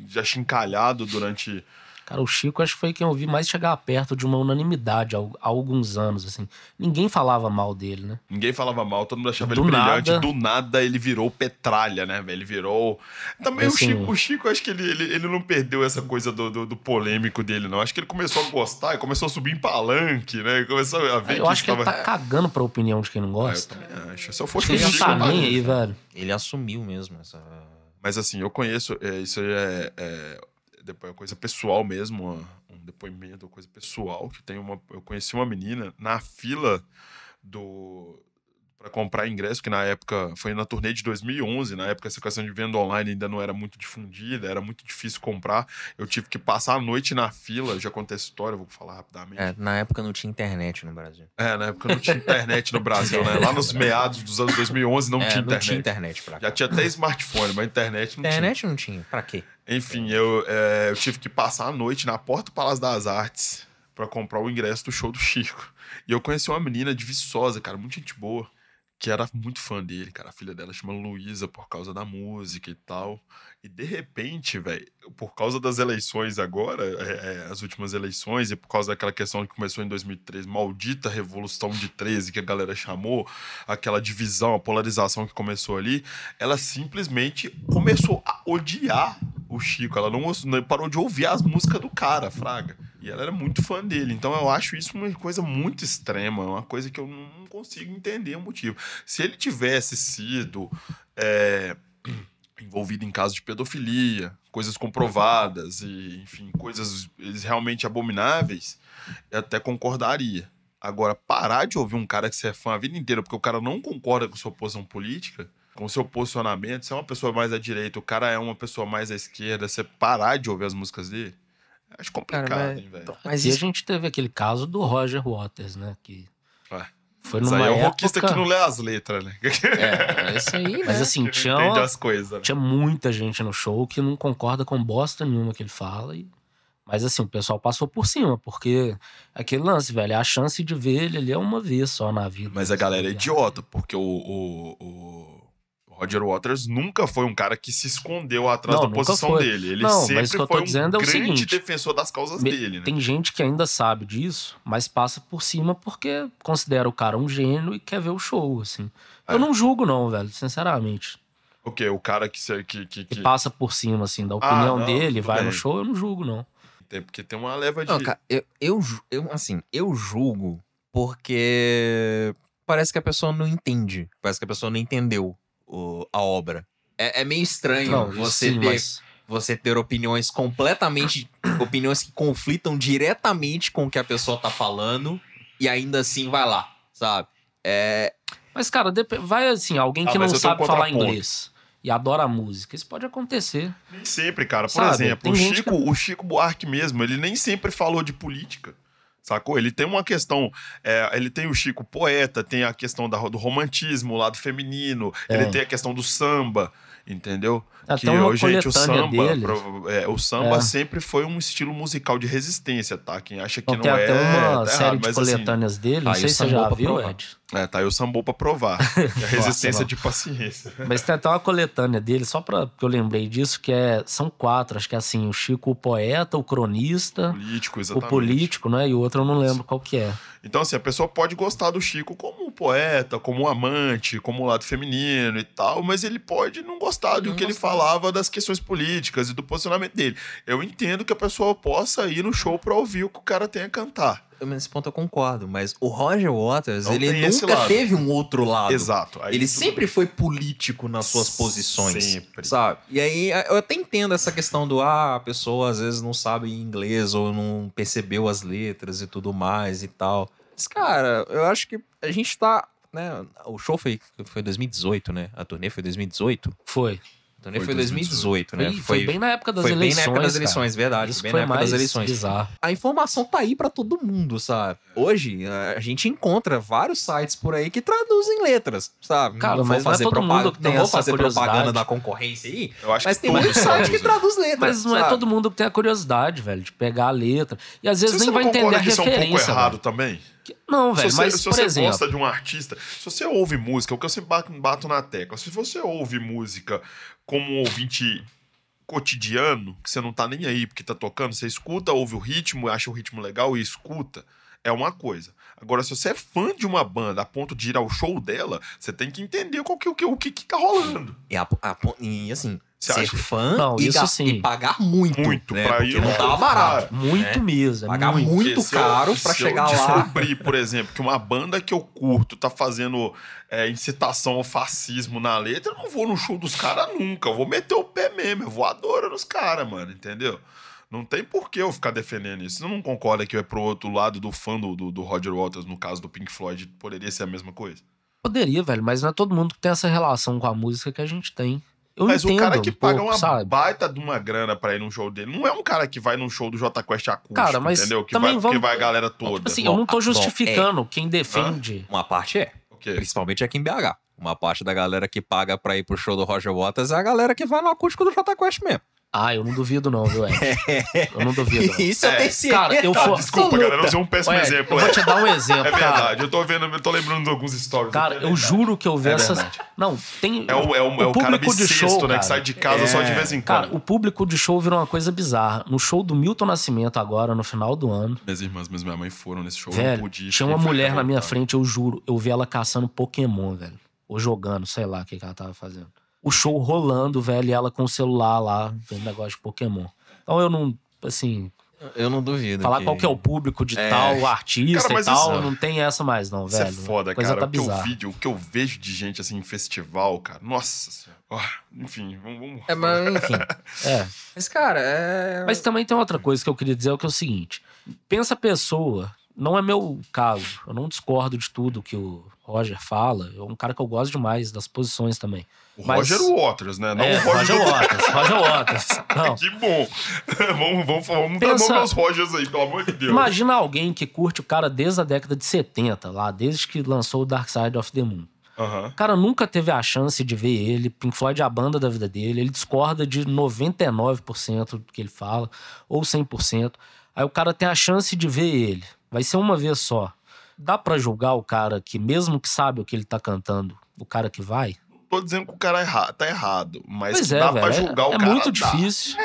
Speaker 2: já chincalhado durante
Speaker 4: Cara, o Chico acho que foi quem eu vi mais chegar perto de uma unanimidade há, há alguns anos, assim. Ninguém falava mal dele, né?
Speaker 2: Ninguém falava mal, todo mundo achava
Speaker 4: Do
Speaker 2: ele brilhante.
Speaker 4: nada.
Speaker 2: Do nada ele virou petralha, né, velho? Ele virou. Também o
Speaker 4: Assim-
Speaker 2: Chico, o Chico, acho que ele, ele, ele não perdeu essa coisa do, do, do polêmico dele, não. Acho que ele começou a gostar e começou a subir em palanque, né? Começou a ver
Speaker 4: Eu
Speaker 2: que
Speaker 4: acho que ele
Speaker 2: tava-
Speaker 4: tá cagando pra opinião de quem não
Speaker 2: Ah, eu
Speaker 4: gosta.
Speaker 2: também acho. Se eu fosse
Speaker 4: Ele
Speaker 2: o
Speaker 4: não
Speaker 2: Chico.
Speaker 4: tá nem aí, velho.
Speaker 3: Ele assumiu mesmo essa.
Speaker 2: Mas assim, eu conheço. é, isso aí é, é, depois é coisa pessoal mesmo, um depoimento, coisa pessoal. Que tem uma. Eu conheci uma menina na fila do. Pra comprar ingresso, que na época foi na turnê de 2011. Na época, essa questão de venda online ainda não era muito difundida, era muito difícil comprar. Eu tive que passar a noite na fila. Já contei essa história, vou falar rapidamente.
Speaker 3: É, na época não tinha internet no Brasil.
Speaker 2: É, na época não tinha internet no Brasil, né? Lá nos meados dos anos 2011 não
Speaker 3: É,
Speaker 2: tinha
Speaker 3: não
Speaker 2: internet.
Speaker 3: tinha internet pra cá.
Speaker 2: Já tinha até smartphone, mas internet não tinha.
Speaker 3: Internet não tinha. Pra quê?
Speaker 2: Enfim, eu, é, eu tive que passar a noite na porta do Palácio das Artes pra comprar o ingresso do show do Chico. E eu conheci uma menina de Viçosa, cara, muito gente boa, que era muito fã dele, cara. A filha dela chama Luísa por causa da música e tal. E de repente, velho, por causa das eleições agora, é, é, as últimas eleições, e por causa daquela questão que começou em 2013, maldita Revolução de 13, que a galera chamou, aquela divisão, a polarização que começou ali, ela simplesmente começou a odiar o Chico. Ela não, não parou de ouvir as músicas do cara, Fraga. E ela era muito fã dele. Então eu acho isso uma coisa muito extrema, uma coisa que eu não consigo entender o motivo. Se ele tivesse sido é, envolvido em casos de pedofilia, coisas comprovadas e, enfim, coisas realmente abomináveis, eu até concordaria. Agora, parar de ouvir um cara que você é fã a vida inteira porque o cara não concorda com sua posição política, com seu posicionamento, você é uma pessoa mais à direita, o cara é uma pessoa mais à esquerda, você parar de ouvir as músicas dele, Acho complicado,
Speaker 3: Cara, mas-
Speaker 2: hein, velho.
Speaker 3: Mas
Speaker 4: e a gente teve aquele caso do Roger Waters, né? Que
Speaker 2: Ué,
Speaker 4: foi numa
Speaker 2: aí é o
Speaker 4: época...
Speaker 2: rockista que não lê as letras, né?
Speaker 3: É, isso aí,
Speaker 4: Mas
Speaker 3: né?
Speaker 4: assim,
Speaker 2: Que
Speaker 4: tinha, uma-
Speaker 2: as coisas. né?
Speaker 4: tinha muita gente no show que não concorda com bosta nenhuma que ele fala. E... Mas assim, o pessoal passou por cima, porque aquele lance, velho, a chance de ver ele ali é uma vez só na vida.
Speaker 2: Mas a galera é
Speaker 4: Tá
Speaker 2: idiota, porque o, o, o Roger Waters nunca foi um cara que se escondeu atrás
Speaker 4: Não,
Speaker 2: da posição
Speaker 4: foi.
Speaker 2: dele. Ele
Speaker 4: Não, mas
Speaker 2: sempre
Speaker 4: o que eu tô
Speaker 2: foi um
Speaker 4: dizendo é o
Speaker 2: grande
Speaker 4: seguinte,
Speaker 2: defensor das causas
Speaker 4: Me-
Speaker 2: dele, né?
Speaker 4: Tem gente que ainda sabe disso, mas passa por cima porque considera o cara um gênio e quer ver o show, assim.
Speaker 2: É.
Speaker 4: Eu não julgo, não, velho, sinceramente.
Speaker 2: O quê? O cara que... que, que,
Speaker 4: Que
Speaker 2: que
Speaker 4: passa por cima, assim, da opinião
Speaker 2: não,
Speaker 4: dele, vai no
Speaker 2: bem.
Speaker 4: show, eu não julgo, não.
Speaker 2: tem, porque tem uma leva de...
Speaker 3: Não, cara, eu, eu, eu, assim, eu julgo porque parece que a pessoa não entende. Parece que a pessoa não entendeu o- a obra. É, é meio estranho
Speaker 4: Não,
Speaker 3: você,
Speaker 4: sim,
Speaker 3: ter,
Speaker 4: mas
Speaker 3: você ter opiniões completamente. opiniões que conflitam diretamente com o que a pessoa tá falando e ainda assim vai lá, sabe? É,
Speaker 4: Mas, cara, dep- vai assim, alguém
Speaker 2: Ah,
Speaker 4: que não
Speaker 2: mas eu tenho um
Speaker 4: sabe falar inglês e adora a música. Isso pode acontecer.
Speaker 2: Nem sempre, cara. Por
Speaker 4: Sabe,
Speaker 2: exemplo, o Chico, o Chico Buarque mesmo, ele nem sempre falou de política. Sacou? Ele tem uma questão. é, ele tem o Chico poeta, tem a questão da- do romantismo, o lado feminino, ele
Speaker 4: Tem.
Speaker 2: tem a questão do samba, entendeu?
Speaker 4: Até
Speaker 2: que,
Speaker 4: uma
Speaker 2: ô, gente, o samba,
Speaker 4: dele.
Speaker 2: pro- é, o samba
Speaker 4: É.
Speaker 2: sempre foi um estilo musical de resistência, tá? Quem acha que
Speaker 4: Então,
Speaker 2: não
Speaker 4: tem
Speaker 2: é.
Speaker 4: até uma
Speaker 2: tá
Speaker 4: série de
Speaker 2: mas, assim,
Speaker 4: coletâneas dele, não sei se você já
Speaker 3: pra
Speaker 4: viu,
Speaker 3: provar.
Speaker 2: É, tá aí o sambou pra provar. A resistência
Speaker 4: não.
Speaker 2: de paciência.
Speaker 4: Mas tem até uma coletânea dele, só pra que eu lembrei disso, que é, são quatro, acho que é assim, o Chico o poeta, o cronista,
Speaker 2: Político,
Speaker 4: o
Speaker 2: exatamente.
Speaker 4: político, né? E o outro eu não lembro qual que é.
Speaker 2: Então, assim, a pessoa pode gostar do Chico como um poeta, como um amante, como um lado feminino e tal, mas ele pode não gostar do que ele falava das questões políticas e do posicionamento dele. Eu entendo que a pessoa possa ir no show pra ouvir o que o cara tem a cantar.
Speaker 3: Eu- nesse ponto eu concordo, mas o Roger Waters,
Speaker 2: Não
Speaker 3: ele nunca teve um outro lado.
Speaker 2: Exato. Aí
Speaker 3: ele sempre
Speaker 2: bem.
Speaker 3: foi político nas suas posições.
Speaker 2: Sempre.
Speaker 3: Sabe? E aí eu até entendo essa questão do ah, a pessoa às vezes não sabe inglês ou não percebeu as letras e tudo mais e tal. Mas, cara, eu acho que a gente tá. Né, o show foi, foi 2018, né? A turnê foi 2018.
Speaker 4: Foi.
Speaker 3: A turnê
Speaker 2: Foi
Speaker 3: foi 2018, né?
Speaker 4: Foi, foi bem na época das
Speaker 3: foi bem
Speaker 4: eleições.
Speaker 3: na época das
Speaker 4: cara.
Speaker 3: eleições, verdade.
Speaker 4: Isso
Speaker 3: bem
Speaker 4: foi
Speaker 3: na época
Speaker 4: mais
Speaker 3: das eleições.
Speaker 4: bizarro.
Speaker 3: A informação tá aí pra todo mundo, sabe? Hoje a gente encontra vários sites por aí que traduzem letras, sabe?
Speaker 4: Cara,
Speaker 3: não vou
Speaker 4: mas não é
Speaker 3: fazer
Speaker 4: todo
Speaker 3: propaganda-
Speaker 4: mundo que tem
Speaker 3: não vou
Speaker 4: essa
Speaker 3: fazer propaganda
Speaker 4: curiosidade.
Speaker 3: da concorrência aí,
Speaker 2: Eu acho
Speaker 3: mas
Speaker 2: que
Speaker 3: tem muito site que
Speaker 2: traduzem.
Speaker 3: traduz letras.
Speaker 4: Mas não é
Speaker 3: sabe?
Speaker 4: todo mundo que tem a curiosidade, velho, de pegar a letra. E às vezes
Speaker 2: você
Speaker 4: nem vai entender a
Speaker 2: que isso é um pouco
Speaker 4: referência.
Speaker 2: errado
Speaker 4: velho.
Speaker 2: também?
Speaker 4: Não, velho,
Speaker 2: se você,
Speaker 4: mas,
Speaker 2: se você
Speaker 4: exemplo...
Speaker 2: gosta de um artista, se você ouve música, o que eu sempre bato, bato na tecla, se você ouve música como um ouvinte cotidiano, que você não tá nem aí porque tá tocando, você escuta, ouve o ritmo, acha o ritmo legal e escuta, é uma coisa. Agora, se você é fã de uma banda a ponto de ir ao show dela, você tem que entender qual que, o, que, o que, que tá rolando.
Speaker 3: E, a- a- e, assim,
Speaker 2: Você
Speaker 3: ser
Speaker 2: acha?
Speaker 3: fã
Speaker 4: Não,
Speaker 3: e,
Speaker 4: isso sim.
Speaker 3: e pagar muito.
Speaker 2: Muito,
Speaker 3: né?
Speaker 2: pra
Speaker 3: Porque
Speaker 2: ir
Speaker 3: não tava barato.
Speaker 4: Muito
Speaker 3: né?
Speaker 4: mesmo, é
Speaker 3: Pagar
Speaker 4: muito.
Speaker 3: muito caro pra
Speaker 2: se
Speaker 3: chegar
Speaker 2: eu
Speaker 3: lá.
Speaker 2: descobrir, por exemplo, que uma banda que eu curto tá fazendo é, incitação ao fascismo na letra, eu não vou no show dos caras nunca. Eu vou meter o pé mesmo, eu vou adorando os caras, mano, entendeu? Não tem por que eu ficar defendendo isso. Você não concorda que é pro outro lado do fã do, do, do Roger Waters, no caso do Pink Floyd, poderia ser a mesma coisa?
Speaker 4: Poderia, velho, mas não é todo mundo que tem essa relação com a música que a gente tem. Eu
Speaker 2: Mas
Speaker 4: entendo
Speaker 2: o cara que
Speaker 4: um
Speaker 2: paga
Speaker 4: pouco,
Speaker 2: uma
Speaker 4: sabe?
Speaker 2: baita de uma grana pra ir num show dele, não é um cara que vai num show do J Quest acústico,
Speaker 4: Cara, mas
Speaker 2: entendeu? Que
Speaker 4: também
Speaker 2: vai,
Speaker 4: vamos-
Speaker 2: vai a galera toda.
Speaker 4: Tipo assim, eu não tô
Speaker 3: Bom,
Speaker 4: justificando quem defende.
Speaker 3: Uma parte é.
Speaker 2: O quê?
Speaker 3: Principalmente aqui em BH. Uma parte da galera que paga pra ir pro show do Roger Waters é a galera que vai no acústico do Jota Quest mesmo.
Speaker 4: Ah, eu não duvido não, viu, Ed? Eu não duvido não.
Speaker 3: Isso eu
Speaker 2: É.
Speaker 3: tenho certeza.
Speaker 4: Cara, eu
Speaker 2: Tá,
Speaker 4: for-
Speaker 2: desculpa, galera, eu usei um péssimo
Speaker 4: Ué,
Speaker 2: exemplo.
Speaker 4: eu vou te dar um exemplo,
Speaker 2: É
Speaker 4: cara.
Speaker 2: verdade, eu tô vendo, eu tô lembrando de alguns stories.
Speaker 4: Cara,
Speaker 2: É
Speaker 4: eu juro que eu vi
Speaker 2: É
Speaker 4: essas.
Speaker 2: verdade.
Speaker 4: Não, tem.
Speaker 2: É o, é o, é o cara
Speaker 4: público de
Speaker 2: bissexto,
Speaker 4: show,
Speaker 2: né?
Speaker 4: cara.
Speaker 2: Que sai de casa só de
Speaker 3: É.
Speaker 2: vez em
Speaker 4: Cara,
Speaker 2: quando.
Speaker 4: o público de show virou uma coisa bizarra. No show do Milton Nascimento, agora, no final do ano,
Speaker 2: Minhas irmãs, minha mãe foram nesse show, eu não
Speaker 4: velho,
Speaker 2: pude.
Speaker 4: tinha uma mulher na minha frente, eu juro. Eu vi ela caçando Pokémon, velho. Ou jogando, sei lá o que, que ela tava fazendo. O show rolando, velho, e ela com o celular lá, vendo negócio de Pokémon. Então eu não, assim,
Speaker 3: Eu não duvido.
Speaker 4: falar qual que é o público de
Speaker 3: É.
Speaker 4: tal artista
Speaker 2: Cara,
Speaker 4: e tal,
Speaker 2: isso-
Speaker 4: não tem essa mais, não,
Speaker 2: Isso
Speaker 4: velho.
Speaker 2: é foda,
Speaker 4: coisa
Speaker 2: cara.
Speaker 4: tá
Speaker 2: o, que eu vi, o que eu vejo de gente assim em festival, cara. Nossa senhora. Ah, enfim, vamos. vamos-
Speaker 3: É, mas enfim.
Speaker 4: É.
Speaker 3: Mas, cara, é.
Speaker 4: Mas também tem outra coisa que eu queria dizer, é o que é o seguinte. Pensa a pessoa, não é meu caso, eu não discordo de tudo que o Roger fala, é um cara que eu gosto demais das posições também.
Speaker 2: O
Speaker 4: Mas-
Speaker 2: Roger Waters, né? Não
Speaker 4: é,
Speaker 2: o Roger,
Speaker 4: Roger Waters, Roger Waters. Não.
Speaker 2: Que bom. vamos vamos, vamos dar
Speaker 4: Pensa-
Speaker 2: nome aos Rogers aí, pelo amor de Deus.
Speaker 4: Imagina alguém que curte o cara desde a década de 70, lá, desde que lançou o Dark Side of the Moon.
Speaker 2: Aham.
Speaker 4: O cara nunca teve a chance de ver ele. Pink Floyd é a banda da vida dele. Ele discorda de 99% do que ele fala, ou 100%. Aí o cara tem a chance de ver ele. Vai ser uma vez só. Dá pra julgar o cara que, mesmo que sabe o que ele tá cantando, o cara que vai?
Speaker 2: Tô dizendo que o cara erra- tá errado, mas
Speaker 4: Pois é,
Speaker 2: dá
Speaker 4: velho.
Speaker 2: pra
Speaker 4: é-
Speaker 2: julgar o
Speaker 4: é
Speaker 2: cara.
Speaker 4: muito
Speaker 2: dá.
Speaker 4: difícil.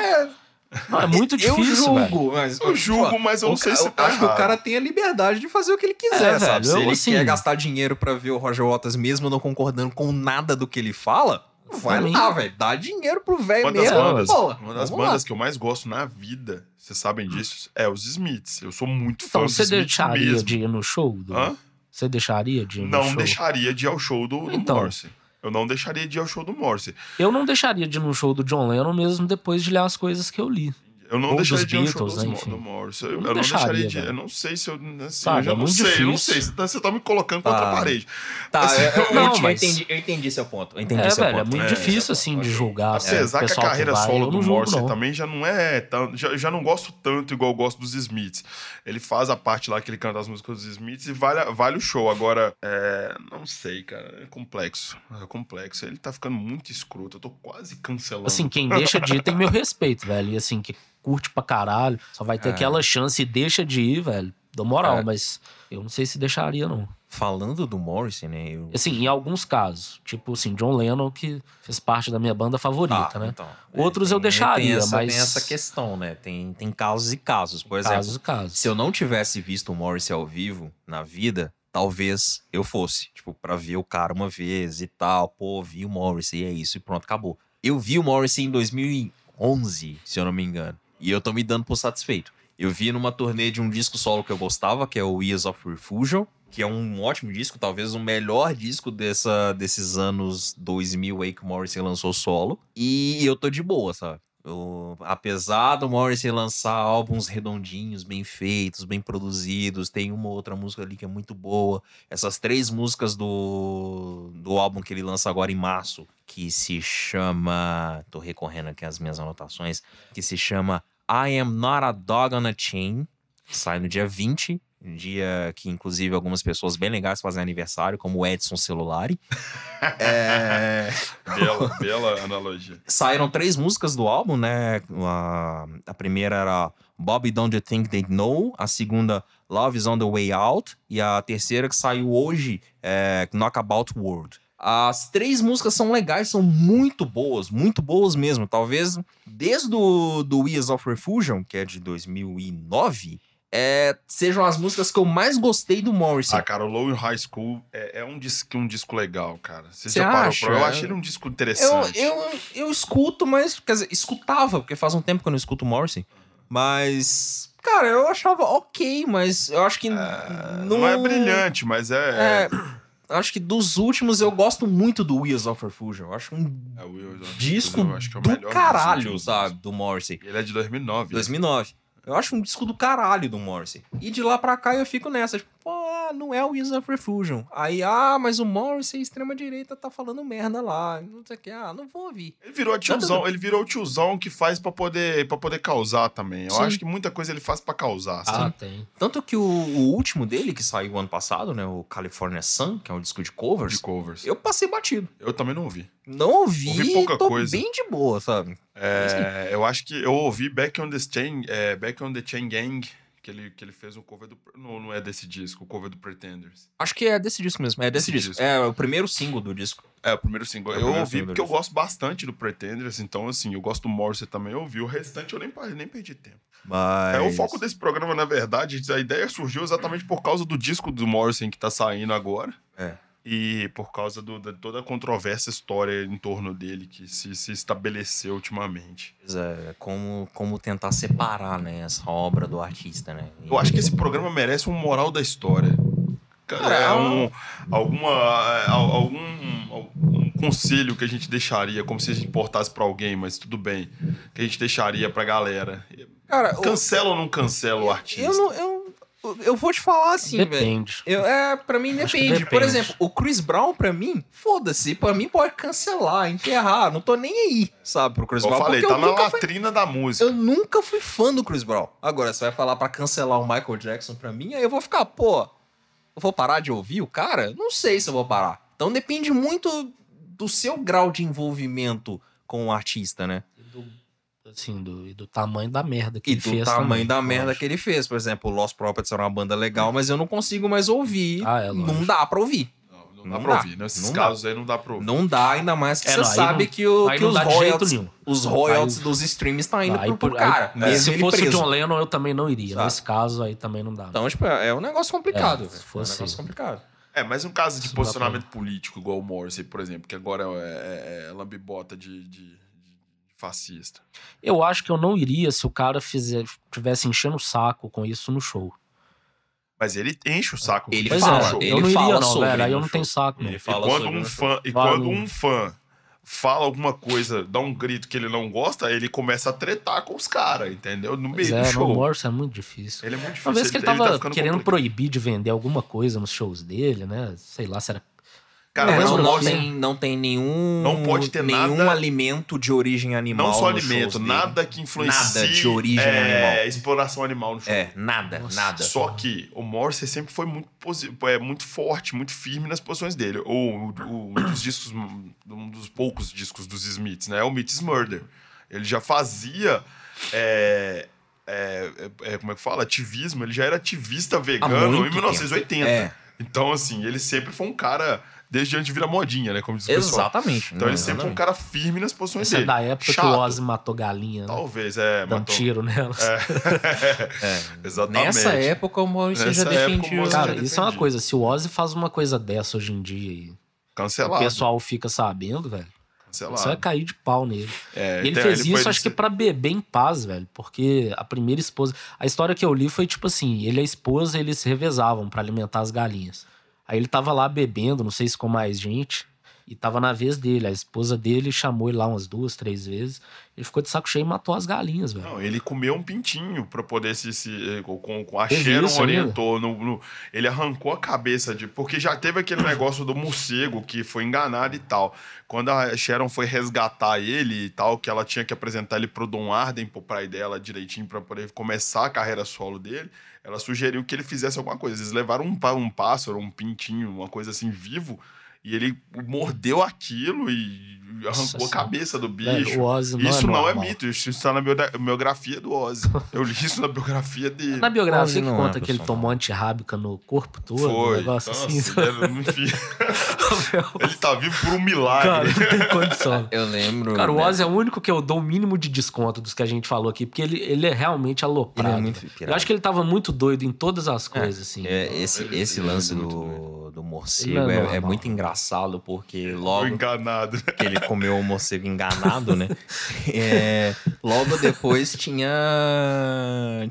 Speaker 4: Não, é muito
Speaker 3: eu
Speaker 4: difícil, velho.
Speaker 3: julgo, mas
Speaker 2: Eu julgo, mas eu não
Speaker 3: o
Speaker 2: sei
Speaker 3: ca-
Speaker 2: se
Speaker 3: eu
Speaker 2: tá
Speaker 3: acho que o
Speaker 2: errado.
Speaker 3: cara tem a liberdade de fazer o que ele quiser,
Speaker 4: É,
Speaker 3: sabe?
Speaker 4: velho,
Speaker 3: Se
Speaker 4: eu,
Speaker 3: ele
Speaker 4: assim-
Speaker 3: quer gastar dinheiro pra ver o Roger Waters mesmo não concordando com nada do que ele fala, vai
Speaker 4: Pra
Speaker 3: lá, velho. Dá dinheiro pro velho
Speaker 2: Uma das
Speaker 3: mesmo.
Speaker 2: bandas,
Speaker 3: pô,
Speaker 2: uma das
Speaker 3: vamos
Speaker 2: bandas
Speaker 3: lá.
Speaker 2: que eu mais gosto na vida, vocês sabem disso, é os Smiths. Eu sou muito fã
Speaker 4: Então,
Speaker 2: dos
Speaker 4: você
Speaker 2: Smiths
Speaker 4: deixaria
Speaker 2: mesmo.
Speaker 4: de ir no show? Do...
Speaker 2: Hã?
Speaker 4: Você deixaria de ir no
Speaker 2: Não
Speaker 4: show?
Speaker 2: deixaria de ir ao show do, do
Speaker 4: Então.
Speaker 2: Morrissey. Eu não deixaria de ir ao show do Morrissey.
Speaker 4: Eu não deixaria de ir no show do John Lennon mesmo depois de ler as coisas que eu li.
Speaker 2: Eu não
Speaker 4: Ou
Speaker 2: deixaria de ir show
Speaker 4: né,
Speaker 2: do Morrissey. Eu,
Speaker 4: Eu
Speaker 2: eu
Speaker 4: não
Speaker 2: não deixaria
Speaker 4: deixaria,
Speaker 2: de. Eu não sei se eu. Assim,
Speaker 4: Sabe,
Speaker 2: eu já
Speaker 4: é
Speaker 2: não
Speaker 4: muito
Speaker 2: sei, eu não
Speaker 4: difícil.
Speaker 2: sei. Você tá, você tá me colocando contra
Speaker 3: Tá.
Speaker 2: a parede.
Speaker 3: Tá,
Speaker 2: Assim,
Speaker 3: eu, eu,
Speaker 4: não,
Speaker 3: eu
Speaker 4: mas-
Speaker 3: entendi, eu entendi seu ponto. Eu entendi
Speaker 4: É,
Speaker 3: seu
Speaker 4: velho, é
Speaker 3: ponto.
Speaker 4: muito
Speaker 2: É,
Speaker 4: difícil, assim, de julgar. assim,
Speaker 2: Apesar
Speaker 4: o
Speaker 2: que a carreira
Speaker 4: vai,
Speaker 2: solo
Speaker 4: eu
Speaker 2: do
Speaker 4: não.
Speaker 2: também já não é tão. Já, já não gosto tanto igual eu gosto dos Smiths. Ele faz a parte lá que ele canta as músicas dos Smiths e vale, vale o show. Agora, é, não sei, cara. É complexo. É complexo. Ele tá ficando muito escroto. Eu tô quase cancelando.
Speaker 4: Assim, quem deixa de ir tem meu respeito, velho. E assim, que curte pra caralho, só vai ter
Speaker 3: É.
Speaker 4: aquela chance e deixa de ir, velho. Dou moral,
Speaker 3: É.
Speaker 4: mas eu não sei se deixaria, não.
Speaker 3: Falando do Morrissey, né? Eu...
Speaker 4: Assim, em alguns casos. Tipo assim, John Lennon, que fez parte da minha banda favorita,
Speaker 3: Ah,
Speaker 4: né?
Speaker 3: então,
Speaker 4: Outros eu
Speaker 3: tem-
Speaker 4: deixaria,
Speaker 3: tem essa,
Speaker 4: mas-
Speaker 3: Tem essa questão, né? Tem, tem casos e casos. Por exemplo,
Speaker 4: Casos e casos.
Speaker 3: se eu não tivesse visto o Morrissey ao vivo na vida, talvez eu fosse. Tipo, pra ver o cara uma vez e tal. Pô, vi o Morrissey e é isso. E pronto, acabou. Eu vi o Morrissey em 2011, se eu não me engano. E eu tô me dando por satisfeito. Eu vi numa turnê de um disco solo que eu gostava, que é o Years of Refusion, que é um ótimo disco, talvez o melhor disco dessa, desses anos 2000 aí que o Morrissey lançou solo. E eu tô de boa, sabe? Eu- apesar do Morrissey lançar álbuns redondinhos, bem feitos, bem produzidos, tem uma outra música ali que é muito boa. Essas três músicas do, do álbum que ele lança agora em março, que se chama. Tô recorrendo aqui as minhas anotações, que se chama I Am Not a Dog on a Chain, que sai no dia 20. um Dia que, inclusive, algumas pessoas bem legais fazem aniversário, como o Edson Celulari. É...
Speaker 2: Bela, bela analogia.
Speaker 3: Saíram três músicas do álbum, né? A, a primeira era Bobby Don't You Think They Know, a segunda Love Is On The Way Out e a terceira que saiu hoje é Knockabout World. As três músicas são legais, são muito boas, muito boas mesmo. Talvez desde o do Years of Refusion, que é de 2009, é, sejam as músicas que eu mais gostei do Morrissey.
Speaker 2: Ah, cara, o Low High School é, é um, disco, um disco legal, cara. Você
Speaker 3: Você
Speaker 2: já parou
Speaker 3: acha?
Speaker 2: Eu achei ele um disco
Speaker 3: Eu,
Speaker 2: interessante.
Speaker 3: eu, eu escuto, mas. Quer dizer, escutava, porque faz um tempo que eu não escuto o Morrissey. Mas. Cara, eu achava ok, mas eu acho que.
Speaker 2: Não é brilhante, mas é...
Speaker 3: É, eu acho que dos últimos eu gosto muito do Wheels of Refusion. Eu acho um
Speaker 2: é
Speaker 3: disco
Speaker 2: eu acho que é o
Speaker 3: do
Speaker 2: melhor dos
Speaker 3: caralho, sabe? Do Morrissey.
Speaker 2: Ele é de 2009.
Speaker 3: 2009. Eu acho um disco do caralho do Morrissey. E de lá pra cá eu fico nessa, tipo, pô, não é o Wheels of Refusion. Aí, ah, mas o Morrissey, extrema-direita, tá falando merda lá. Não sei o que, ah, não vou ouvir.
Speaker 2: Ele virou tiozão, ele virou o tiozão que faz pra poder, pra poder causar também. Eu
Speaker 3: Sim.
Speaker 2: acho que muita coisa ele faz pra causar.
Speaker 4: Ah,
Speaker 2: sabe?
Speaker 4: tem.
Speaker 3: Tanto que o, o último dele, que saiu ano passado, né? O California Sun, que é um disco de covers,
Speaker 2: De covers.
Speaker 3: eu passei batido.
Speaker 2: Eu também não ouvi.
Speaker 3: Não ouvi,
Speaker 2: Ouvi pouca
Speaker 3: tô
Speaker 2: coisa.
Speaker 3: bem de boa, sabe?
Speaker 2: É, eu acho que eu ouvi Back on the Chain, é, Back on the Chain Gang, que ele, que ele fez um cover do. Não, não é desse disco, o cover do Pretenders.
Speaker 3: Acho que é desse disco mesmo, é desse, disco.
Speaker 2: disco.
Speaker 3: É o primeiro single do disco.
Speaker 2: É, o primeiro single.
Speaker 3: É o
Speaker 2: eu
Speaker 3: primeiro
Speaker 2: ouvi
Speaker 3: single
Speaker 2: porque eu gosto bastante do Pretenders, então assim, eu gosto do Morrissey também, eu ouvi. O restante eu nem, nem perdi tempo.
Speaker 3: Mas...
Speaker 2: É, o foco desse programa, na verdade, a ideia surgiu exatamente por causa do disco do Morrison que tá saindo agora.
Speaker 3: É.
Speaker 2: E por causa do, da toda a controvérsia história em torno dele que se, se estabeleceu ultimamente.
Speaker 3: É, como, como tentar separar, né, essa obra do artista, né?
Speaker 2: Eu acho que esse programa merece um moral da história. Cara, é
Speaker 3: é
Speaker 2: um, alguma, é, al- algum, algum conselho que a gente deixaria, como se a gente importasse pra alguém, mas tudo bem, que a gente deixaria pra galera.
Speaker 3: Cara, o-
Speaker 2: Cancela ou não cancela o artista?
Speaker 3: eu não... Eu, eu vou te falar assim, velho.
Speaker 4: Depende.
Speaker 3: Eu, é, pra mim
Speaker 4: que
Speaker 3: depende. Por
Speaker 4: depende.
Speaker 3: exemplo, o Chris Brown, pra mim, foda-se. Pra mim pode cancelar, enterrar. Não tô nem aí, sabe, pro Chris Brown.
Speaker 2: falei, tá
Speaker 3: eu
Speaker 2: na
Speaker 3: nunca fui-
Speaker 2: latrina da música.
Speaker 3: Eu nunca fui fã do Chris Brown. Agora, você vai falar pra cancelar o Michael Jackson pra mim, aí eu vou ficar, pô, eu vou parar de ouvir o cara? Não sei se eu vou parar. Então depende muito do seu grau de envolvimento com o artista, né?
Speaker 4: E do, assim, do, e do tamanho da merda que
Speaker 3: E
Speaker 4: ele
Speaker 3: do
Speaker 4: fez
Speaker 3: tamanho
Speaker 4: também,
Speaker 3: da merda
Speaker 4: lógico.
Speaker 3: que ele fez. Por exemplo, o Lost Prophets era uma banda legal, mas eu não consigo mais ouvir.
Speaker 4: Ah, é,
Speaker 3: não dá pra ouvir.
Speaker 2: Não, não dá
Speaker 3: Não
Speaker 2: pra
Speaker 3: dá.
Speaker 2: ouvir. Nesses
Speaker 3: Não dá.
Speaker 2: casos aí não dá pra ouvir.
Speaker 3: Não dá, ainda mais que
Speaker 4: É,
Speaker 3: você
Speaker 4: não, aí
Speaker 3: sabe
Speaker 4: não-
Speaker 3: que, o,
Speaker 4: aí
Speaker 3: que os
Speaker 4: dá
Speaker 3: royalties, os
Speaker 4: Aí-
Speaker 3: royalties dos streams estão indo
Speaker 4: Aí,
Speaker 3: pro,
Speaker 4: por-
Speaker 3: pro
Speaker 4: aí-
Speaker 3: cara.
Speaker 4: se
Speaker 3: mesmo ele
Speaker 4: fosse o
Speaker 3: preso.
Speaker 4: John Lennon, eu também não iria.
Speaker 3: Sabe?
Speaker 4: Nesse caso aí também não dá.
Speaker 3: Então, tipo, é é um negócio complicado.
Speaker 4: É, se
Speaker 3: É um
Speaker 4: fosse-
Speaker 3: negócio complicado.
Speaker 2: É, mas um caso de
Speaker 4: Isso dá
Speaker 2: posicionamento político, igual o Morrissey, por exemplo, que agora é, é, é lambibota de, de- de fascista.
Speaker 4: Eu acho que eu não iria se o cara fizer, tivesse enchendo o saco com isso no show.
Speaker 2: Mas ele enche o saco.
Speaker 3: Ele
Speaker 2: no
Speaker 4: Pois
Speaker 3: fala,
Speaker 4: é,
Speaker 2: show.
Speaker 3: ele
Speaker 4: eu não
Speaker 3: fala
Speaker 4: iria não,
Speaker 3: sobre
Speaker 4: velho. Aí
Speaker 3: no
Speaker 4: eu não tenho saco, não.
Speaker 3: Ele
Speaker 2: E
Speaker 3: fala
Speaker 2: quando
Speaker 3: sobre
Speaker 2: um
Speaker 3: no
Speaker 2: fã, e
Speaker 4: Fala
Speaker 2: quando
Speaker 4: no-
Speaker 2: um fã fala alguma coisa, dá um grito que ele não gosta, ele começa a tretar com os caras, entendeu? No meio
Speaker 4: é,
Speaker 2: do
Speaker 4: no
Speaker 2: show.
Speaker 4: Morrison é muito difícil.
Speaker 2: Ele é muito difícil.
Speaker 4: Uma vez que ele tava
Speaker 2: tá ficando
Speaker 4: querendo
Speaker 2: complicado.
Speaker 4: proibir de vender alguma coisa nos shows dele, né? Sei lá, se era.
Speaker 2: Cara,
Speaker 3: É,
Speaker 2: mas
Speaker 3: não,
Speaker 2: o
Speaker 3: não
Speaker 2: Morrison
Speaker 3: tem, não tem nenhum.
Speaker 2: Não pode ter
Speaker 3: nenhum
Speaker 2: nada-
Speaker 3: alimento de origem animal.
Speaker 2: não só alimento, nada que influencie
Speaker 3: Nada de origem
Speaker 2: é,
Speaker 3: animal.
Speaker 2: exploração animal no show.
Speaker 3: É, nada,
Speaker 4: Nossa.
Speaker 3: nada.
Speaker 2: Só que o Morrissey sempre foi muito, é, muito forte, muito firme nas posições dele. Ou o- o- um dos discos, um dos poucos discos dos Smiths, né? É o Meets Murder. Ele já fazia. é, é, é, como é que fala? Ativismo. Ele já era ativista vegano em 1980.
Speaker 3: tempo. É.
Speaker 2: Então, assim, ele sempre foi um cara. Desde antes de virar modinha, né? Como diz o pessoal.
Speaker 3: Exatamente.
Speaker 2: Então ele sempre foi um cara firme nas posições
Speaker 4: Essa é
Speaker 2: dele.
Speaker 4: da época que
Speaker 2: Chato,
Speaker 4: o Ozzy matou galinha, né?
Speaker 2: Talvez, é.
Speaker 4: Dando
Speaker 2: matou-
Speaker 4: tiro nelas.
Speaker 3: É.
Speaker 2: Exatamente.
Speaker 3: Nessa época o Maurício
Speaker 2: Nessa
Speaker 3: já
Speaker 2: época, o
Speaker 3: defendia.
Speaker 2: Maurício
Speaker 4: Cara,
Speaker 2: já
Speaker 4: isso é uma coisa. Se o Ozzy faz uma coisa dessa hoje em dia e o
Speaker 2: Cancelado.
Speaker 4: pessoal fica sabendo, velho,
Speaker 2: Cancelado.
Speaker 4: você vai cair de pau nele.
Speaker 2: É,
Speaker 4: E ele
Speaker 2: então,
Speaker 4: fez
Speaker 2: foi
Speaker 4: isso, acho que pra beber em paz, velho. Porque a primeira esposa. A história que eu li foi tipo assim: ele e a esposa eles se revezavam pra alimentar as galinhas. Aí ele tava lá bebendo, não sei se com mais gente. E tava na vez dele. A esposa dele chamou ele lá umas duas, três vezes. Ele ficou de saco cheio e matou as galinhas, velho.
Speaker 2: Não, ele comeu um pintinho pra poder se. se com, com a Sharon orientou. No, no- ele arrancou a cabeça de. Porque já teve aquele negócio do morcego que foi enganado e tal. Quando a Sharon foi resgatar ele e tal, que ela tinha que apresentar ele pro Don Arden, pro pai dela, direitinho, pra poder começar a carreira solo dele, ela sugeriu que ele fizesse alguma coisa. Eles levaram um, um pássaro, um pintinho, uma coisa assim, vivo. E ele mordeu aquilo e arrancou
Speaker 4: Nossa
Speaker 2: a cabeça do bicho.
Speaker 4: Velho, o Ozzy não
Speaker 2: isso
Speaker 4: é
Speaker 2: não é
Speaker 4: normal.
Speaker 2: mito, isso está na biografia do Ozzy. Eu li isso na biografia dele.
Speaker 4: Na biografia que
Speaker 3: não é
Speaker 4: conta que ele tomou antirrábica no corpo todo, um
Speaker 2: Foi.
Speaker 4: negócio
Speaker 2: Nossa,
Speaker 4: assim.
Speaker 2: ele, é- enfim, ele tá vivo por um
Speaker 4: Cara,
Speaker 2: milagre.
Speaker 4: não tem condição.
Speaker 3: Eu lembro.
Speaker 4: Cara, o
Speaker 3: né?
Speaker 4: Ozzy é o único que eu dou o mínimo de desconto dos que a gente falou aqui, porque ele, ele é realmente aloprado.
Speaker 3: Ele é muito pirado.
Speaker 4: eu acho que ele tava muito doido em todas as coisas, assim.
Speaker 3: É, esse, esse
Speaker 2: é
Speaker 3: lance do, do morcego
Speaker 4: é
Speaker 3: é, é muito engraçado, porque
Speaker 2: Tô
Speaker 3: logo
Speaker 2: enganado.
Speaker 3: que ele comeu o morcego enganado, né? É, logo depois tinha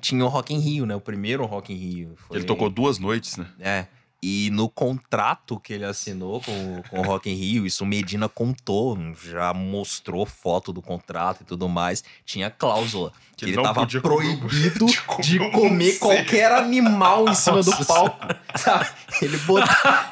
Speaker 3: tinha o Rock in Rio, né? O primeiro Rock in Rio. Foi-
Speaker 2: Ele tocou duas noites, né?
Speaker 3: É. E no contrato que ele assinou com, com o Rock in Rio, isso o Medina contou, já mostrou foto do contrato e tudo mais, tinha cláusula. Que
Speaker 2: Que
Speaker 3: ele
Speaker 2: não
Speaker 3: tava
Speaker 2: podia comer-
Speaker 3: proibido
Speaker 2: de comer
Speaker 3: de comer qualquer animal em cima do palco. Sabe? Ele bot-